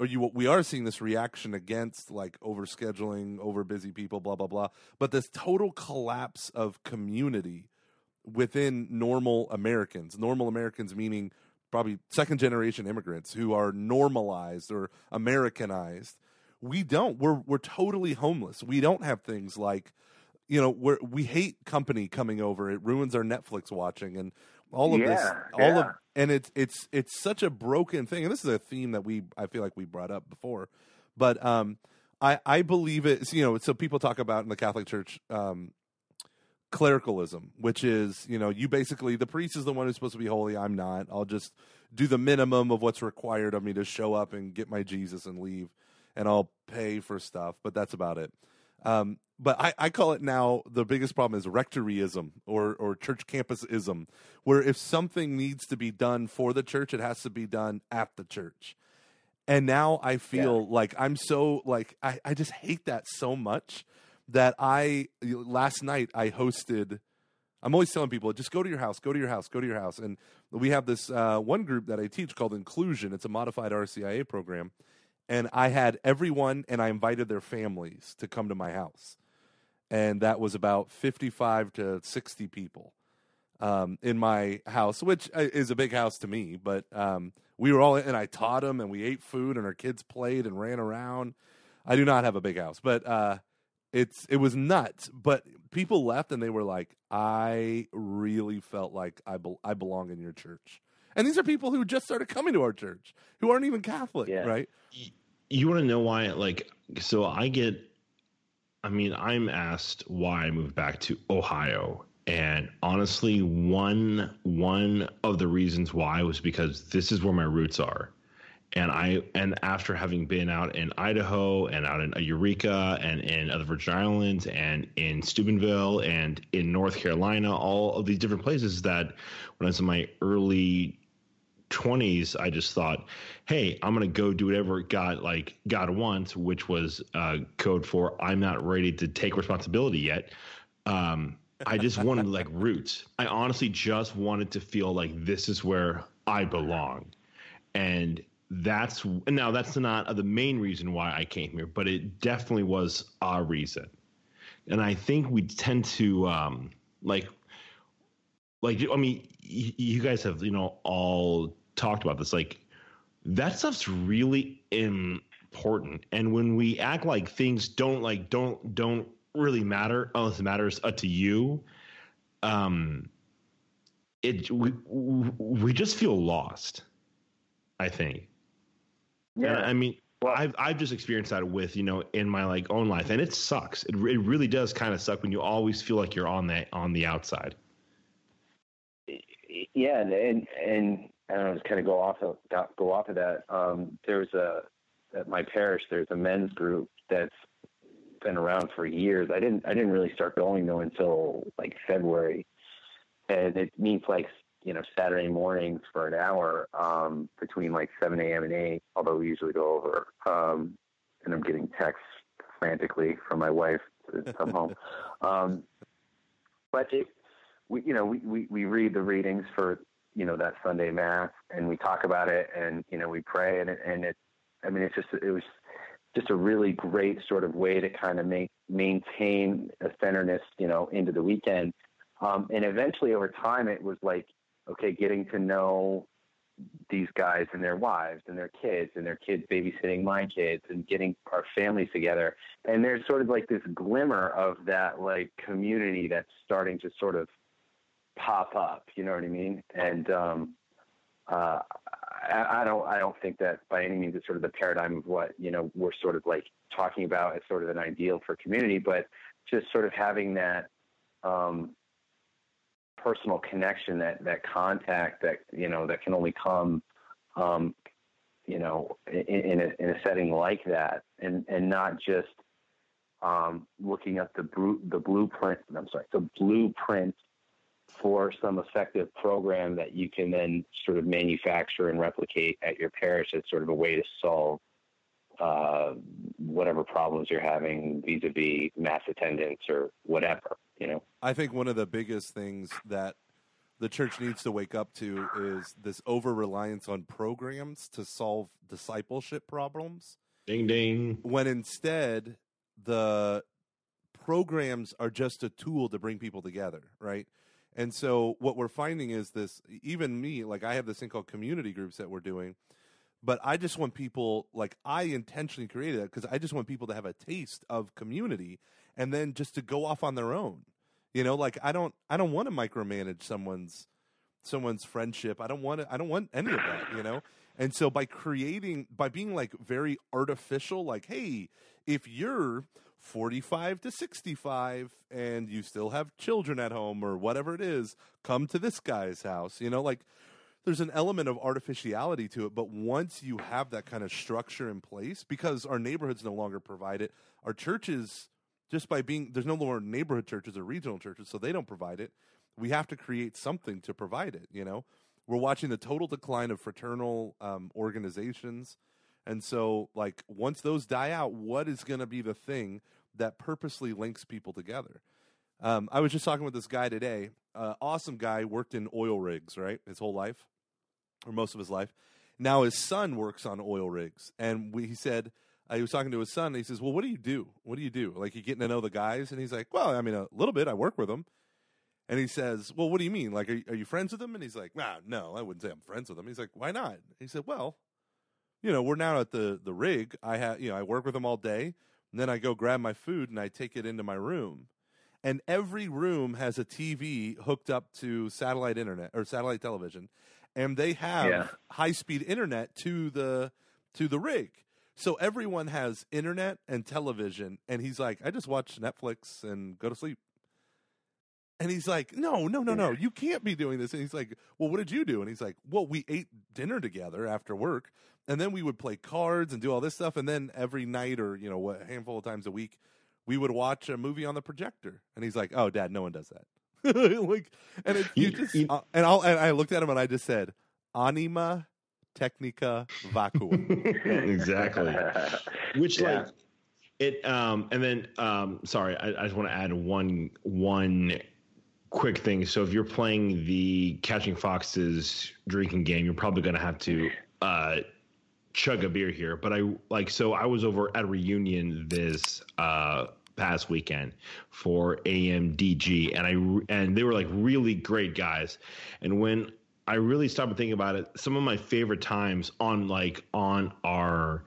or you we are seeing this reaction against like overscheduling, over busy people, blah blah blah. But this total collapse of community within normal Americans, normal Americans meaning probably second generation immigrants who are normalized or Americanized. We don't. We're we're totally homeless. We don't have things like you know, we we hate company coming over. It ruins our Netflix watching and all of yeah, this all yeah. of and it's it's it's such a broken thing and this is a theme that we i feel like we brought up before but um i i believe it you know so people talk about in the catholic church um clericalism which is you know you basically the priest is the one who's supposed to be holy i'm not i'll just do the minimum of what's required of me to show up and get my jesus and leave and i'll pay for stuff but that's about it um but I, I call it now the biggest problem is rectoryism or, or church campusism, where if something needs to be done for the church, it has to be done at the church. And now I feel yeah. like I'm so like I, I just hate that so much that I last night I hosted I'm always telling people just go to your house, go to your house, go to your house. And we have this uh, one group that I teach called Inclusion. It's a modified RCIA program. And I had everyone and I invited their families to come to my house and that was about 55 to 60 people um, in my house, which uh, is a big house to me, but um, we were all and I taught them and we ate food and our kids played and ran around. I do not have a big house, but uh, it's it was nuts. But people left and they were like, I really felt like I be- I belong in your church. And these are people who just started coming to our church who aren't even Catholic, Yeah. right? You want to know why like so i get i mean i'm asked why i moved back to ohio and honestly one one of the reasons why was because this is where my roots are. And i and after having been out in idaho and out in eureka and in other virgin islands and in steubenville and in north carolina all of these different places that when i was in my early 20s i just thought hey i'm gonna go do whatever god like god wants which was uh, code for i'm not ready to take responsibility yet. Um, i just wanted like roots. I honestly just wanted to feel like this is where i belong. And that's now that's not the main reason why i came here but it definitely was a reason. And i think we tend to um, like like I mean, you guys have you know all talked about this. Like that stuff's really important, and when we act like things don't like don't don't really matter unless it matters uh, to you, um, it we we just feel lost. I think. And I mean, Well- I've I've just experienced that with you know in my like own life, and it sucks. It it really does kind of suck when you always feel like you're on the on the outside. yeah, and and, and I don't know, just kind of go off of go off of that. Um, there's a at my parish. There's a men's group that's been around for years. I didn't I didn't really start going though until like February, and it meets like you know Saturday mornings for an hour um, between like 7 a.m. and 8. Although we usually go over, um, and I'm getting texts frantically from my wife to come home. Um, but it, we, you know, we, we, we read the readings for, you know, that Sunday mass and we talk about it and, you know, we pray and it, and it, I mean, it's just, it was just a really great sort of way to kind of make, maintain a centeredness, you know, into the weekend. Um, and eventually over time, it was like, okay, getting to know these guys and their wives and their kids and their kids babysitting my kids and getting our families together. And there's sort of like this glimmer of that like community that's starting to sort of pop up. You know what I mean? And um, uh, I, I don't I don't think that by any means it's sort of the paradigm of what you know we're sort of like talking about as sort of an ideal for community, but just sort of having that um, personal connection, that that contact, that you know that can only come. Um, you know, in, in, a, in a setting like that, and and not just um, looking at the bru- the blueprint. I'm sorry, the blueprint for some effective program that you can then sort of manufacture and replicate at your parish as sort of a way to solve uh, whatever problems you're having vis-a-vis mass attendance or whatever. You know. I think one of the biggest things that the church needs to wake up to is this over reliance on programs to solve discipleship problems Ding ding. when instead the programs are just a tool to bring people together, right? And so what we're finding is this even me, like I have this thing called community groups that we're doing, but I just want people like I intentionally created that because I just want people to have a taste of community and then just to go off on their own. You know, like I don't I don't want to micromanage someone's someone's friendship. I don't want to I don't want any of that, you know? And so by creating by being like very artificial like hey, if you're 45 to 65 and you still have children at home or whatever it is, come to this guy's house. You know, like there's an element of artificiality to it, but once you have that kind of structure in place, because our neighborhoods no longer provide it, our churches, just by being, there's no longer neighborhood churches or regional churches, so they don't provide it. We have to create something to provide it, you know? We're watching the total decline of fraternal um, organizations. And so, like, once those die out, what is going to be the thing that purposely links people together? Um, I was just talking with this guy today. Uh, awesome guy, worked in oil rigs, right, his whole life, or most of his life. Now his son works on oil rigs, and we, he said uh, he was talking to his son. And he says, "Well, what do you do? What do you do? Like you getting to know the guys?" And he's like, "Well, I mean, a little bit. I work with them." And he says, "Well, what do you mean? Like, are, you- are you friends with them? And he's like, "Nah, no, I wouldn't say I'm friends with them. He's like, "Why not?" He said, "Well, you know, we're now at the the rig. I have, you know, I work with them all day, and then I go grab my food and I take it into my room, and every room has a TV hooked up to satellite internet or satellite television, and they have Yeah. high speed internet to the to the rig." So everyone has internet and television, and he's like, "I just watch Netflix and go to sleep." And he's like, no, no, no, no, you can't be doing this. And he's like, well, what did you do? And he's like, well, we ate dinner together after work, and then we would play cards and do all this stuff, and then every night or you know what, a handful of times a week, we would watch a movie on the projector. And he's like, oh, Dad, no one does that. like, and it, you You- just uh, and I'll and I looked at him and I just said, anima technica vacuum. exactly. Which Yeah. like it um and then um sorry, I, I just want to add one one quick thing. So if you're playing the catching foxes drinking game, you're probably gonna have to uh chug a beer here. But I like so I was over at reunion this uh past weekend for AMDG and I and they were like really great guys. And when I really stopped thinking about it, some of my favorite times on like on our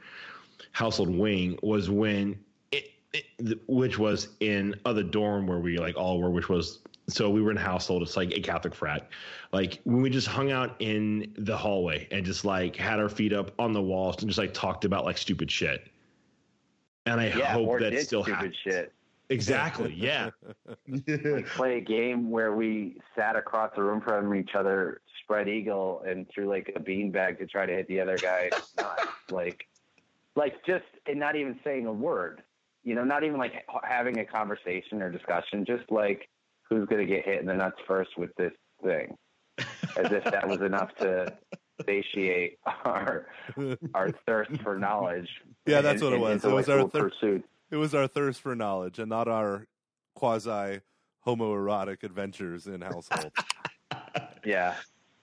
household wing was when it, it which was in other dorm where we like all were which was so we were in household it's like a catholic frat like when we just hung out in the hallway and just like had our feet up on the walls and just like talked about like stupid shit and i yeah, hope that still stupid happens shit. exactly yeah Like play a game where we sat across the room from each other, spread eagle, and threw like a beanbag to try to hit the other guy. nuts. like, like just and not even saying a word. You know, not even like having a conversation or discussion. Just like who's going to get hit in the nuts first with this thing, as if that was enough to satiate our our thirst for knowledge. Yeah, that's and- what it was. It was our thir- pursuit. it was our thirst for knowledge and not our quasi homoerotic adventures in household. Yeah.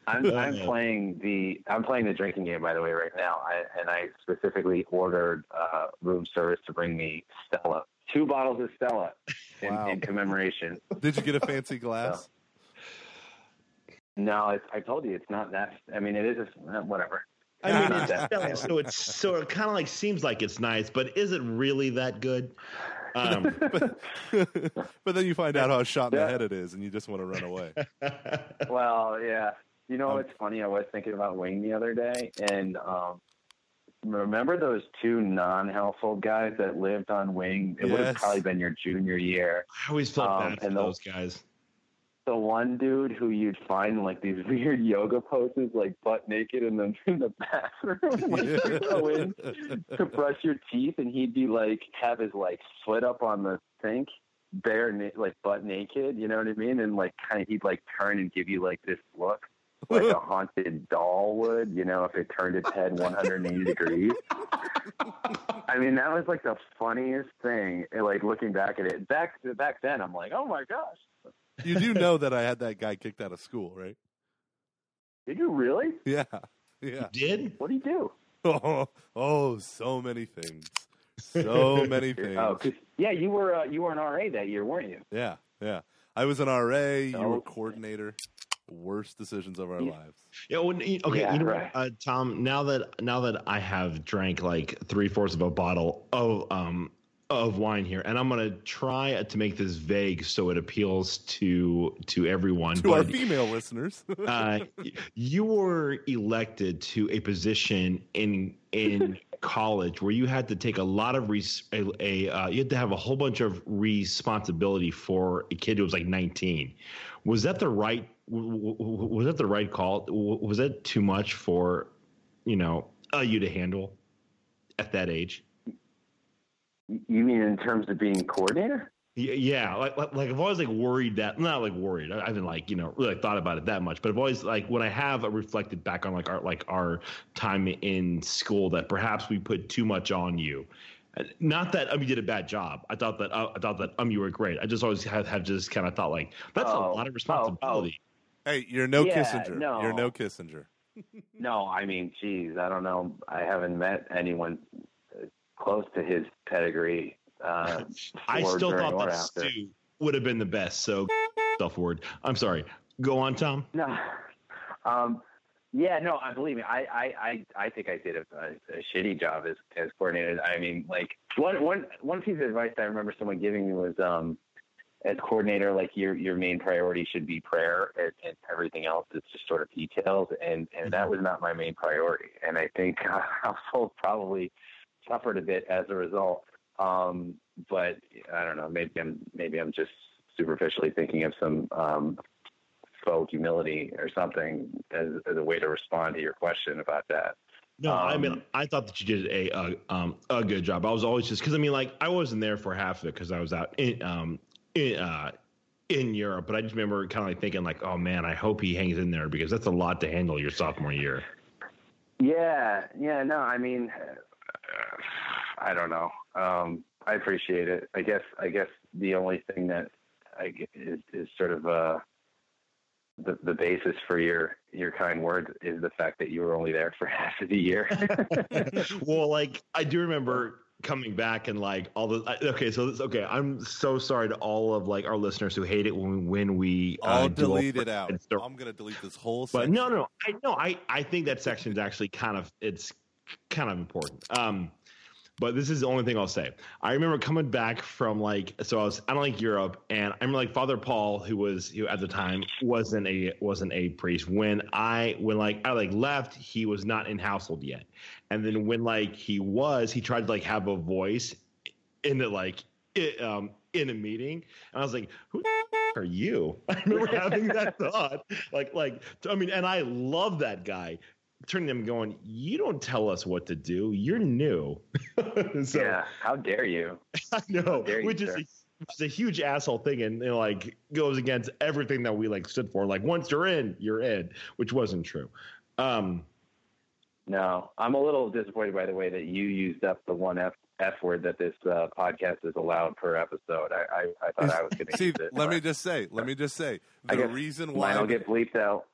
I'm I'm playing the I'm playing the drinking game by the way right now. I, and I specifically ordered uh, room service to bring me Stella, two bottles of Stella in, Wow. in commemoration. Did you get a fancy glass? No, it's, I told you it's not that. I mean, it is a, uh, whatever. I mean, it's Stella, so it's so it kind of like seems like it's nice, but is it really that good? Um, but then you find out how shot in the head it is, and you just want to run away. Well, yeah. You know Um, what's funny? I was thinking about Wing the other day, and um, remember those two non-household guys that lived on Wing? It would have probably been your junior year. I always felt Um, bad for and the- those guys. the one dude who you'd find like these weird yoga poses, like butt naked in the in the bathroom, like you go in to brush your teeth, and he'd be like have his like foot up on the sink, bare na- like butt naked, you know what I mean? And like kind of he'd like turn and give you like this look, like a haunted doll would, you know, if it turned its head 180 degrees. I mean, that was like the funniest thing. Like looking back at it, back back then, I'm like, oh my gosh. You do know that I had that guy kicked out of school, right? Did you really? Yeah, yeah. Did What do you do? Oh, oh, so many things, so many things. Oh, 'cause- yeah, you were uh, you were an RA that year, weren't you? Yeah, yeah. I was an RA. You were Oh. coordinator. Worst decisions of our Yeah. lives. Yeah. Well, okay. Yeah, you know right. what, uh, Tom? Now that now that I have drank like three fourths of a bottle of um of wine here, and I'm gonna try to make this vague so it appeals to to everyone. To our female listeners, uh, you were elected to a position in in college where you had to take a lot of res- a, a uh, you had to have a whole bunch of responsibility for a kid who was like 19. Was that the right? W- Was that the right call? W- Was that too much for you know uh, you to handle at that age? You mean in terms of being coordinator? Yeah, like, like like I've always like worried that not like worried. I haven't like you know really thought about it that much, but I've always like when I have reflected back on like our like our time in school that perhaps we put too much on you. Uh, Not that um you did a bad job. I thought that uh, I thought that um you were great. I just always have, have just kind of thought like that's Oh, a lot of oh, responsibility. Hey, you're no Yeah, Kissinger. no. You're no Kissinger. No, I mean, geez, I don't know. I haven't met anyone uh, close to his pedigree. Uh, I still thought that after. Stu would have been the best. So stuff word. I'm sorry. Go on, Tom. No. Um, yeah, no, I believe me. I, I, I, I think I did a, a, a shitty job as, as coordinator. I mean, like one, one, one piece of advice I remember someone giving me was, um, as coordinator, like your, your main priority should be prayer and, and everything else is just sort of details. And, and that was not my main priority. And I think uh, household probably suffered a bit as a result. Um, but I don't know, maybe I'm, maybe I'm just superficially thinking of some, um, faux humility or something as, as a way to respond to your question about that. No, I mean, Um, I thought that you did a a, um, a good job. I was always just because I mean, like, I wasn't there for half of it because I was out in um in uh in Europe, but I just remember kind of like thinking like, oh man, I hope he hangs in there because that's a lot to handle your sophomore year. Yeah, yeah, no, I mean, I don't know. Um, I appreciate it. I guess, I guess the only thing that I g- is, is sort of, uh, the, the basis for your, your kind words is the fact that you were only there for half of the year. well, like I do remember coming back and like all the okay, so this, okay, I'm so sorry to all of like our listeners who hate it when we when we uh, I'll all delete it out. I'm gonna delete this whole. But no, no, I no, I I think that section is actually kind of it's kind of important. Um, but this is the only thing I'll say. I remember coming back from like so I was I don't like Europe, and I'm like Father Paul, who was who at the time wasn't a wasn't a priest. When I when like I like left, he was not in household yet, and then when like he was, he tried to like have a voice in the like it, um in a meeting, and I was like, who the are you? I remember having that thought. Like, like, I mean, and I love that guy. Turning to him, going, "You don't tell us what to do. You're new." so yeah. How dare you? I know, dare you, which is a, which is a huge asshole thing, and you know, like goes against everything that we like stood for. Like, once you're in, you're in, which wasn't true. Um, No, I'm a little disappointed by the way that you used up the one F, F word that this uh, podcast is allowed per episode. I, I, I thought I was going to See, use it. let me just say, let me just say, the reason why Mine will get bleeped out.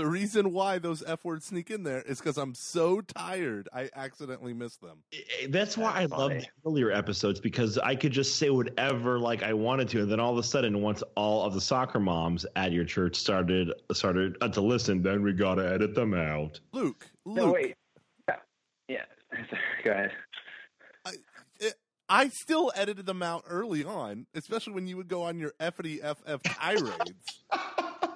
The reason why those f words sneak in there is because I'm so tired. I accidentally miss them. that's why That's I love earlier episodes because I could just say whatever like I wanted to, and then all of a sudden, once all of the soccer moms at your church started started uh, to listen, then we gotta edit them out. Luke, Luke, No, wait. Yeah. yeah. Go ahead. it- I still edited them out early on, especially when you would go on your effity FF tirades.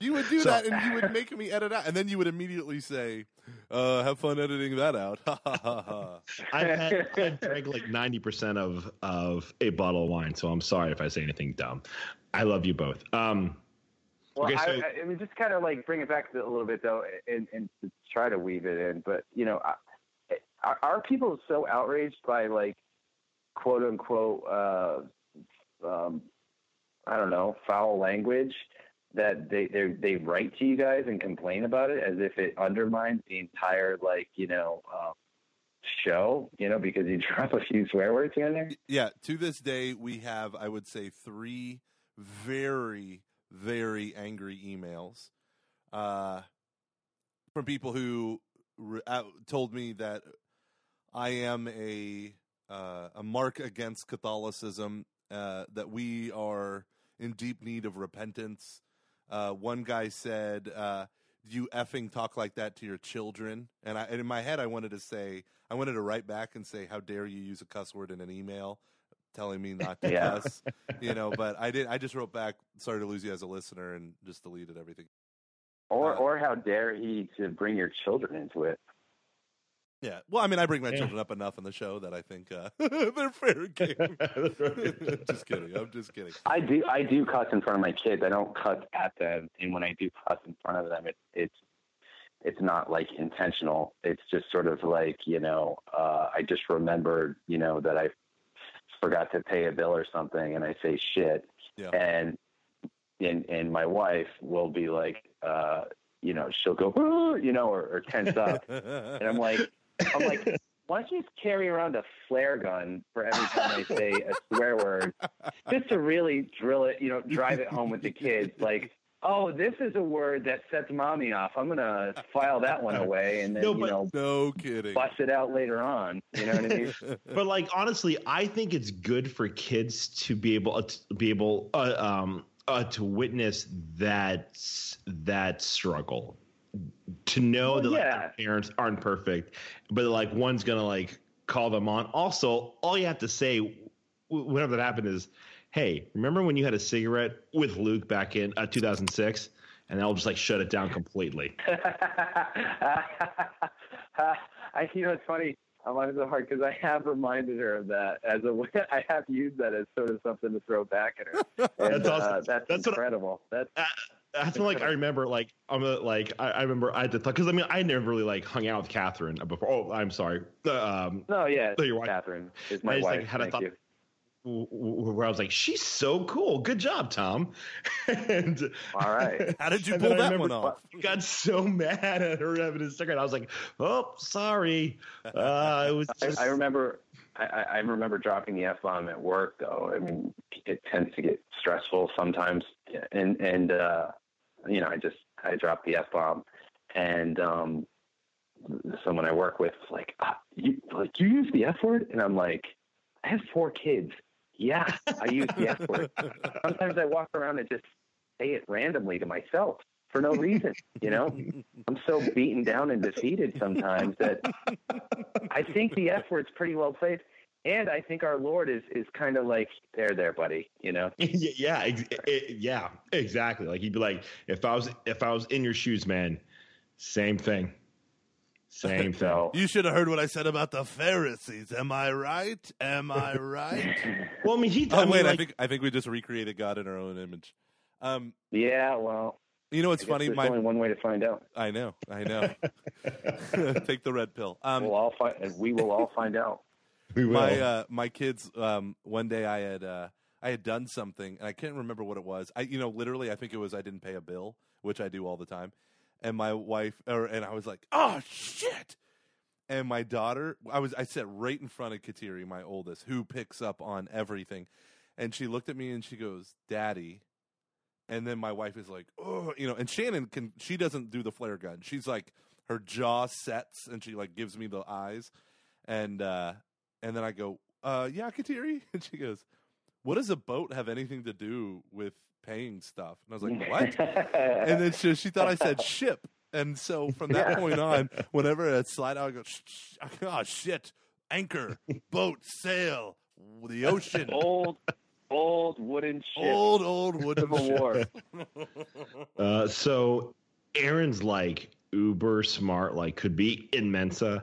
you would do So- that, and you would make me edit out, and then you would immediately say, uh, "Have fun editing that out." I've had I've drank like ninety percent of of a bottle of wine, so I'm sorry if I say anything dumb. I love you both. Um, Well, Okay, so- I, I, I mean, just kind of like bring it back to a little bit though, and, and try to weave it in. But you know, are, are people so outraged by like quote unquote, uh, um, I don't know, foul language that they they write to you guys and complain about it as if it undermines the entire like you know um, show, you know, because you drop a few swear words and there. Yeah, to this day, we have, I would say, three very, very angry emails uh, from people who re- uh, told me that I am a uh, a mark against Catholicism, uh, that we are in deep need of repentance. Uh, one guy said, uh, "You effing talk like that to your children," and, I, and in my head, I wanted to say, I wanted to write back and say, "How dare you use a cuss word in an email?" Telling me not to Yeah. cuss, you know, but I did. I just wrote back, "Sorry to lose you as a listener," and just deleted everything. Or Uh, or how dare he to bring your children into it? Yeah, well, I mean, I bring my Yeah. children up enough on the show that I think uh, they're fair game. just kidding. I'm just kidding. I do I do cuss in front of my kids. I don't cuss at them, and when I do cuss in front of them, it, it's it's not like intentional. It's just sort of like you know, uh, I just remembered you know that I forgot to pay a bill or something, and I say shit, Yeah. and and and my wife will be like, uh, you know, she'll go, you know, or, or tense up, and I'm like, I'm like, why don't you just carry around a flare gun for every time I say a swear word, just to really drill it, you know, drive it home with the kids. Like, oh, this is a word that sets mommy off. I'm gonna file that one away and then No, you but- know no kidding. bust it out later on. You know what I mean? but like honestly, I think it's good for kids to be able to be able uh, um uh, to witness that that struggle to know Well, that like, yeah. their parents aren't perfect but like one's gonna like call them on also all you have to say whenever that happened is hey remember when you had a cigarette with luke back in uh, 2006 and I'll just like shut it down completely I, you know, it's funny. I'm on so hard because I have reminded her of that as a way. I have used that as sort of something to throw back at her. And, That's awesome. uh, that's, That's what I- incredible. That's That's when like I remember like I'm a, like I, I remember I had to because I mean I never really like hung out with Catherine before. Oh, I'm sorry. Um, no, yeah. No, your wife. Catherine is I my just, like, wife. had a thought- you. w- w- where I was like, she's so cool. Good job, Tom. and All right. How did you pull then I that one off? Got so mad at her having a cigarette. I was like, oh, sorry. Uh, it was just, I, I remember. I, I remember dropping the f bomb at work. Though I mean, it tends to get stressful sometimes, and and uh, you know, I just I dropped the f bomb, and um, someone I work with was like, ah, you like you use the f word, and I'm like, I have four kids. Yeah, I use the f word. Sometimes I walk around and just say it randomly to myself for no reason. You know, I'm so beaten down and defeated sometimes that I think the F word's pretty well placed. And I think our Lord is is kind of like, there, there, buddy. You know, yeah, yeah, ex- it- yeah, exactly. Like he'd be like, if I was if I was in your shoes, man, same thing, same thing. so You should have heard what I said about the Pharisees. Am I right? Am I right? Well, I mean, he. oh I mean, wait, I think I think we just recreated God in our own image. Um, yeah, well, you know what's funny? There's My only one way to find out. I know, I know. Take the red pill. Um, we'll all find, and we will all find out. we will. my uh, my kids. Um, one day I had uh, I had done something, and I can't remember what it was. I you know literally I think it was I didn't pay a bill, which I do all the time. And my wife, or and I was like, oh shit. And my daughter, I was I sat right in front of Kateri, my oldest, who picks up on everything, and she looked at me and she goes, "Daddy." And then my wife is like, "Oh, you know." And Shannon can she doesn't do the flare gun. She's like her jaw sets and she like gives me the eyes, and uh and then I go, uh, yeah, Kateri? And she goes, what does a boat have anything to do with paying stuff? And I was like, what? and then she, she thought I said ship. And so from that point on, whenever I slide out, I go, oh, shit, anchor, boat, sail, the ocean, old, old wooden ship. old, old wooden Civil ship. War. Uh, so Aaron's like uber smart, like could be in Mensa,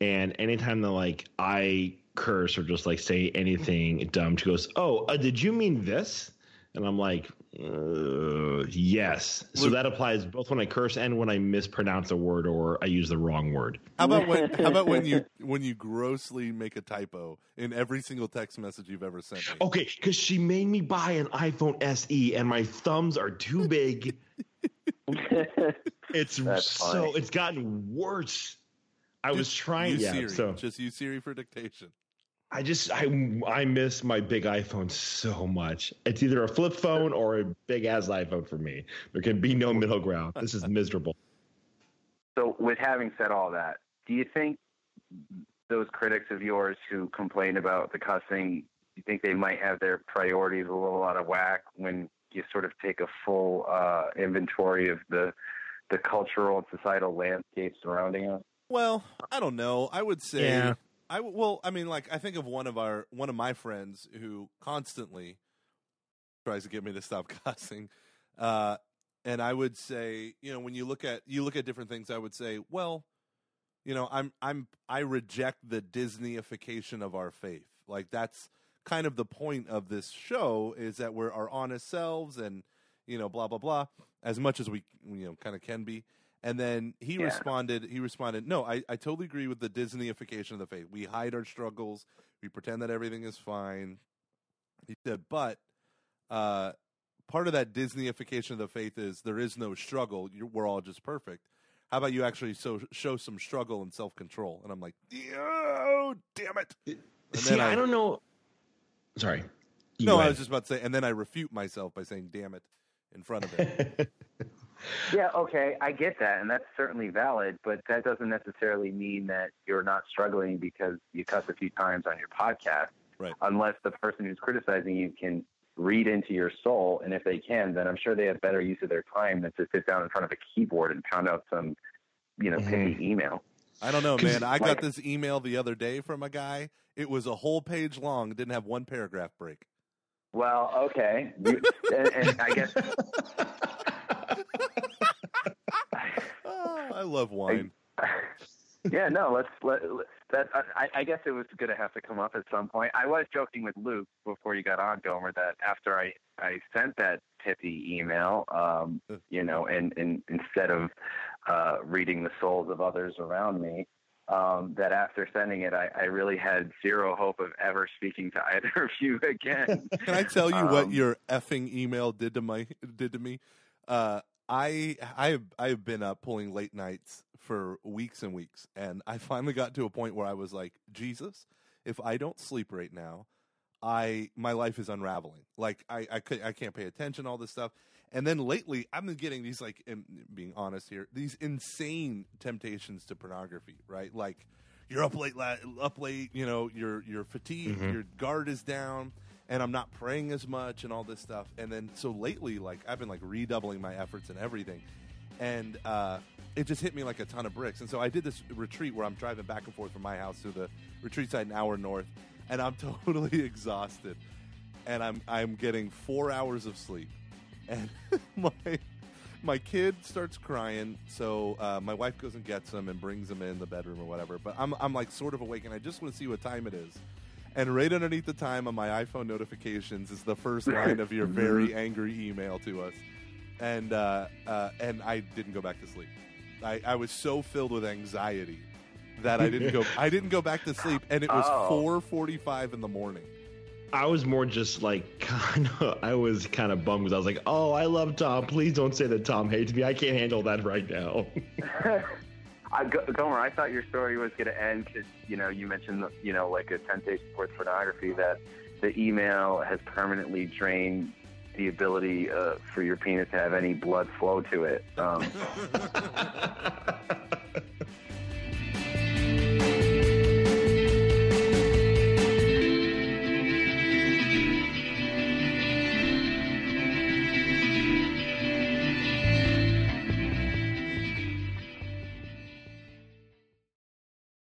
and anytime that like I curse or just like say anything dumb, she goes, "Oh, uh, did you mean this?" And I'm like, uh, "Yes." So that applies both when I curse and when I mispronounce a word or I use the wrong word. How about when? How about when you when you grossly make a typo in every single text message you've ever sent me? Okay, because she made me buy an iPhone SE, and my thumbs are too big. It's That's so funny. it's gotten worse. I was trying, use yeah. Siri. So just use Siri for dictation. I just I I miss my big iPhone so much. It's either a flip phone or a big ass iPhone for me. There can be no middle ground. This is miserable. So, with having said all that, do you think those critics of yours who complain about the cussing, do you think they might have their priorities a little out of whack when you sort of take a full uh, inventory of the the cultural and societal landscape surrounding us? Well, I don't know. I would say Yeah. I well, I mean, like I think of one of our one of my friends who constantly tries to get me to stop cussing, uh, and I would say, you know, when you look at you look at different things, I would say, well, you know, I'm I'm I reject the Disneyification of our faith. Like that's kind of the point of this show is that we're our honest selves and you know blah blah blah as much as we you know kind of can be. And then he Yeah. responded. He responded, "No, I, I totally agree with the Disneyification of the faith. We hide our struggles. We pretend that everything is fine." He said, "But uh, part of that Disneyification of the faith is there is no struggle. You're, we're all just perfect. How about you actually so, show some struggle and self control?" And I'm like, "Oh, damn it!" And See, I, I- don't know. Sorry. You No, I was just about to say, and then I refute myself by saying "damn it" in front of him. Yeah, okay, I get that, and that's certainly valid, but that doesn't necessarily mean that you're not struggling because you cuss a few times on your podcast. Right. Unless the person who's criticizing you can read into your soul. And if they can, then I'm sure they have better use of their time than to sit down in front of a keyboard and pound out some, you know, Mhm. pithy email. I don't know, man. I got this email the other day from a guy. It was a whole page long. Didn't have one paragraph break. Well, okay, you, and, and I guess Oh, I love wine. yeah, no, let's let, let that. I, I guess it was going to have to come up at some point. I was joking with Luke before you got on, Gomer, that after I I sent that pithy email, um, you know, and, and instead of uh, reading the souls of others around me. Um, that after sending it, I, I really had zero hope of ever speaking to either of you again. Can I tell you what Um, your effing email did to my did to me? Uh, I I have I have been up pulling late nights for weeks and weeks, and I finally got to a point where I was like, Jesus, if I don't sleep right now, I my life is unraveling. Like I I could I can't pay attention all this stuff. And then lately, I've been getting these like, in, being honest here, these insane temptations to pornography. Right, like you're up late, la- up late. You know, you're you're fatigued, mm-hmm. your guard is down, and I'm not praying as much and all this stuff. And then so lately, like I've been like redoubling my efforts and everything, and uh, it just hit me like a ton of bricks. And so I did this retreat where I'm driving back and forth from my house to the retreat site an hour north, and I'm totally exhausted, and I'm I'm getting four hours of sleep, and my my kid starts crying, so uh, my wife goes and gets him and brings him in the bedroom or whatever. But I'm I'm like sort of awake, and I just want to see what time it is. And right underneath the time on my iPhone notifications is the first line of your very angry email to us, and uh, uh, and I didn't go back to sleep. I, I was so filled with anxiety that I didn't go I didn't go back to sleep, and it was Oh. four forty five in the morning. I was more just like kind of. I was kind of bummed because I was like, "Oh, I love Tom. Please don't say that Tom hates me. I can't handle that right now." I, Gomer, I thought your story was going to end because you know you mentioned you know like a temptation towards pornography that the email has permanently drained the ability uh, for your penis to have any blood flow to it. Um,